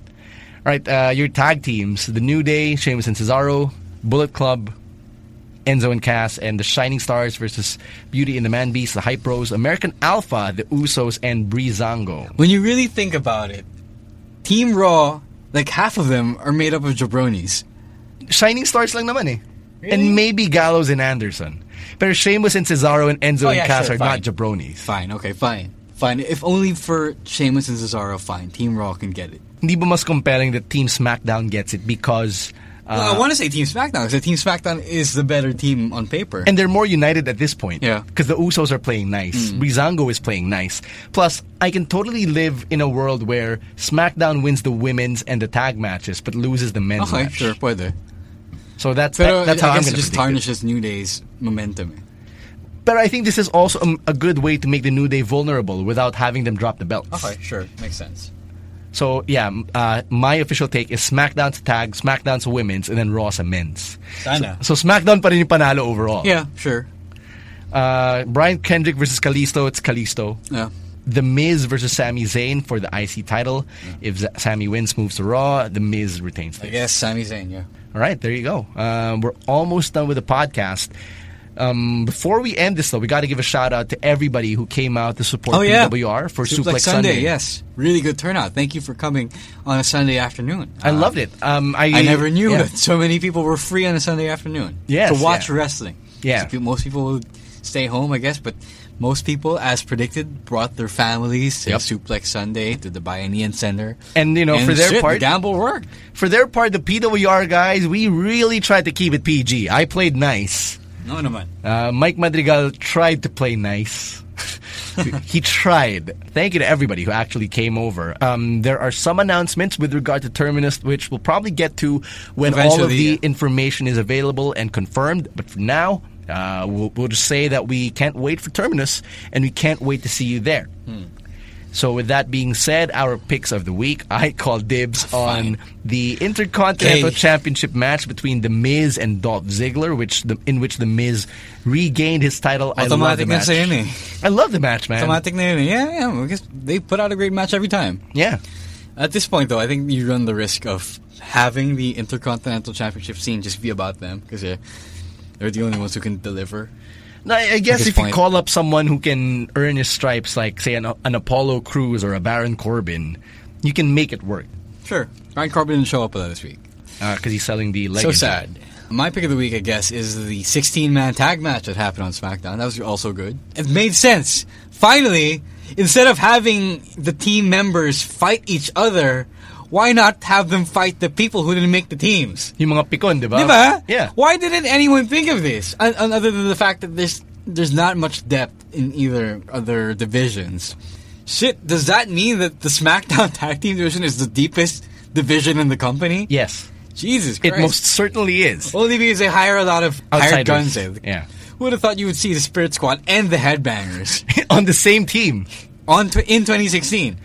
All right, uh, your tag teams: the New Day, Sheamus and Cesaro, Bullet Club, Enzo and Cass, and the Shining Stars versus Beauty and the Man Beast, the Hype Bros, American Alpha, the Usos, and Breezango.
When you really think about it, Team Raw, like half of them are made up of jabronis.
Shining Stars lang naman eh.
Really?
And maybe Gallows and Anderson. But Sheamus and Cesaro and Enzo
Oh,
and
yeah,
Cass
sure,
are
fine.
not jabronis.
Fine, okay, fine. Fine. If only for Sheamus and Cesaro, fine. Team Raw can get it.
Hindi ba mas compelling that Team SmackDown gets it because... Uh,
Well, I want to say Team SmackDown because Team SmackDown is the better team on paper.
And they're more united at this point.
Yeah. Mm.
Because the Usos are playing nice. Breezango is playing nice. Plus, I can totally live in a world where SmackDown wins the women's and the tag matches, but loses the men's
okay,
match.
sure, pwede.
So that's
Pero
that- that's how
I
I'm going to
just
it.
tarnishes New Day's momentum.
But I think this is also um, a good way to make the New Day vulnerable without having them drop the belts.
Okay, sure, makes sense.
So yeah, uh, my official take is SmackDown's tag, SmackDown's women's, and then Raw's a men's.
Sana.
So SmackDown pa rin yung panalo overall.
Yeah, sure.
Uh, Brian Kendrick versus Kalisto, it's Kalisto.
Yeah.
The Miz versus Sami Zayn for the IC title. If Z- Sami wins, moves to Raw. The Miz retains
I guess Sami Zayn, yeah.
All right, there you go. Um, we're almost done with the podcast. Um, before we end this, though, we got to give a shout out to everybody who came out to support
Oh, yeah.
PWR for
Suplex
Suplex, Sunday.
yes. Really good turnout. Thank you for coming on a Sunday afternoon.
I
Uh,
loved it. Um, I,
I never knew
yeah.
that so many people were free on a Sunday afternoon
Yes,
to watch
yeah.
wrestling.
Yeah.
So most people would stay home, I guess, but most people, as predicted, brought their families to
Yep.
Suplex Sunday to the Bayanihan Center.
And, you know, for their
shit,
part-
the gamble worked.
For their part, the PWR guys, we really tried to keep it PG. I played nice.
No naman.
Uh, Mike Madrigal tried to play nice. <laughs> he tried. Thank you to everybody who actually came over. Um, there are some announcements with regard to Terminus, which we'll probably get to when all of the
yeah.
information is available and confirmed. But for now, uh, we'll, we'll just say that we can't wait for Terminus, and we can't wait to see you there.
Hmm.
So with that being said, our picks of the week, I call dibs on the Intercontinental
Okay.
Championship match between The Miz and Dolph Ziggler, which the, in which The Miz regained his title. I love the
Automatic na
match.
eh.
I love the match, man.
Automatic na yun eh. Yeah, yeah. Guess they put out a great match every time.
Yeah.
At this point, though, I think you run the risk of having the Intercontinental Championship scene just be about them because yeah, they're the only ones who can deliver.
No, I I guess
this
if you call up someone who can earn his stripes, like say an, an Apollo Crews or a Baron Corbin, you can make it work
Sure. Ryan Corbin didn't show up with that this week.
Uh, because he's selling the leg.
So
legacy.
sad. My pick of the week, I guess, is the 16 man tag match that happened on SmackDown. That was also good. It made sense. Finally, instead of having the team members fight each other, why not have them fight the people who didn't make the teams?
Yung mga pikon, di ba?
Diba?
Yeah.
Why didn't anyone think of this? And, and other than the fact that there's there's not much depth in either other divisions. Shit, does that mean that the SmackDown <laughs> tag team division is the deepest division in the company?
Yes.
Jesus
It most certainly is.
Only because they hire a lot of hired guns. eh.
Yeah.
Who would have thought you would see the Spirit Squad and the Headbangers <laughs>
On the same team.
on tw- in 2016?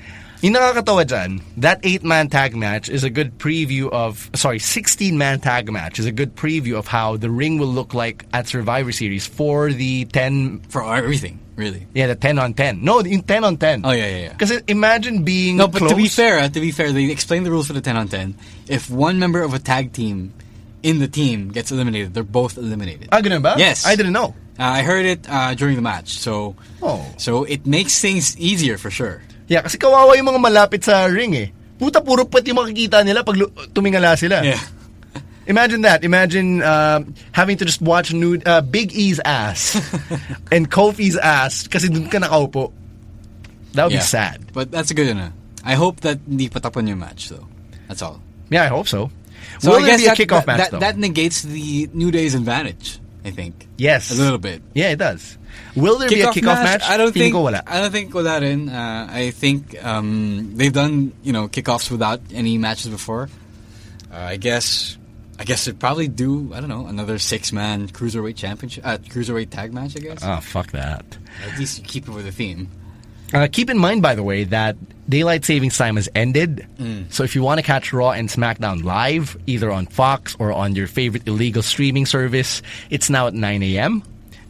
Yung nakakatawa dyan, that eight-man tag match is a good preview of, sorry, 16-man tag match is a good preview of how the ring will look like at Survivor Series for the 10,
For everything, really.
yeah, the 10 on 10. No, in 10 on 10.
Oh, yeah, yeah, yeah.
Because imagine being
No, but
close.
to be fair, uh, to be fair, they explain the rules for the 10 on 10. If one member of a tag team in the team gets eliminated, they're both eliminated.
Ah, ganun ba?
Yes.
I didn't know.
Uh, I heard it uh, during the match, so
Oh.
so it makes things easier for sure.
Yeah, kasi kawawa yung mga malapit sa ring eh. Puta, puro puwet yung makikita nila pag tumingala sila.
Yeah. <laughs>
Imagine that. Imagine um, having to just watch nude, uh, Big E's ass <laughs> and Kofi's ass kasi dun ka nakaupo. That would
yeah.
be sad.
But that's a good enough. I hope that hindi patapon yung match, though. That's all.
Yeah, I hope so.
So
Will
I guess
be a
that,
kickoff
that,
match
that,
though?
that negates the New Day's advantage, I think.
yes.
A little bit.
Yeah, it does. Will there be a kickoff match?
I don't think.
wala.
I don't think wala rin. Uh, I think um, they've done you know kickoffs without any matches before. Uh, I guess. I guess they'd probably do I don't know another six man cruiserweight championship, uh, cruiserweight tag match. I guess
Oh, fuck that.
at least you keep it with a theme.
Uh, keep in mind, by the way, that daylight savings time has ended. So if you want to catch Raw and SmackDown live, either on Fox or on your favorite illegal streaming service, it's now at 9 a.m.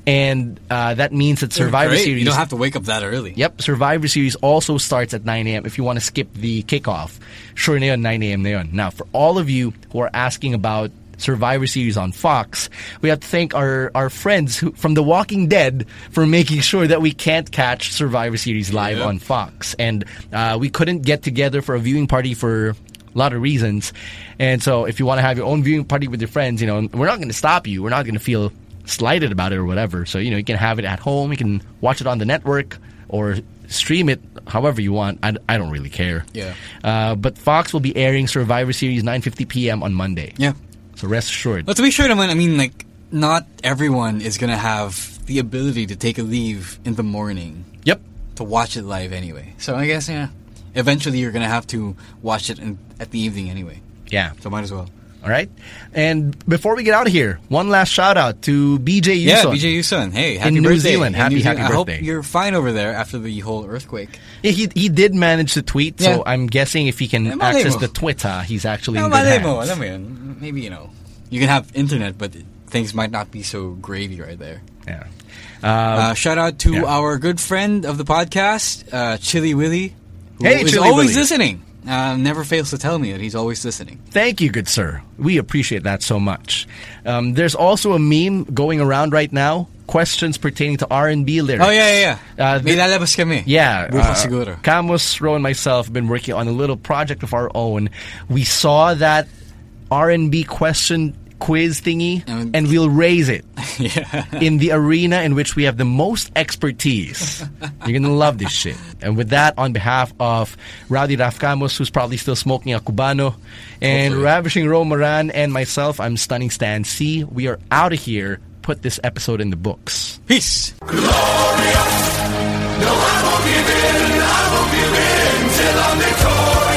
And uh, that means that Survivor Series.
You don't have to wake up that early.
Yep, Survivor Series also starts at 9 a.m. if you want to skip the kickoff. Sure na yun, 9 a.m. na. Now, for all of you who are asking about Survivor Series on Fox, we have to thank our, our friends who, from The Walking Dead for making sure that we can't catch Survivor Series live
Yeah.
on Fox. And uh, we couldn't get together for a viewing party for a lot of reasons. And so if you want to have your own viewing party with your friends, you know, we're not going to stop you. We're not going to feel slighted about it or whatever. So, you know, you can have it at home. You can watch it on the network or stream it however you want. I, I don't really care.
Yeah.
Uh, but Fox will be airing Survivor Series 9.50 p.m. on Monday.
Yeah.
So rest assured.
But to be sure, naman, I mean, like, not everyone is gonna have the ability to take a leave in the morning
Yep.
to watch it live anyway. So I guess yeah, eventually you're gonna have to watch it in, at the evening anyway.
Yeah.
So might as well.
All right. And before we get out of here, one last shout out to BJ Yuson.
Yeah, BJ Yusun. Hey, happy
New
birthday.
Zealand.
In
Happy,
New
happy
Zealand. I hope you're fine over there after the whole earthquake.
Yeah, he he did manage to tweet,
Yeah.
so I'm guessing if he can
malay
access the Twitter, he's actually
No,
in good hands.
mo yun. Maybe, you know, you can have internet, but things might not be so gravy right there.
Yeah.
Uh, shout out to
yeah.
our good friend of the podcast, uh, Chili Willy, who
Hey,
is
Chili
always
Willy.
listening. Uh, never fails to tell me that he's always listening.
Thank you, good sir. We appreciate that so much. Um, there's also a meme going around right now. Questions pertaining to R&B lyrics.
Oh, yeah, yeah, yeah.
Uh,
May lalabas kami.
Yeah, uh,
siguro.
Camus, Ro, and myself have been working on a little project of our own. We saw that R&B question quiz thingy,
and
we'll raise it <laughs>
yeah.
in the arena in which we have the most expertise. <laughs> You're gonna love this shit. And with that, on behalf of Rowdy Raf Camus, who's probably still smoking a cubano, and
Hopefully.
ravishing Romaran, and myself, I'm stunning Stan C. We are out of here. Put this episode in the books.
Peace.
No,
I
won't give in. I won't give in till I'm victorious.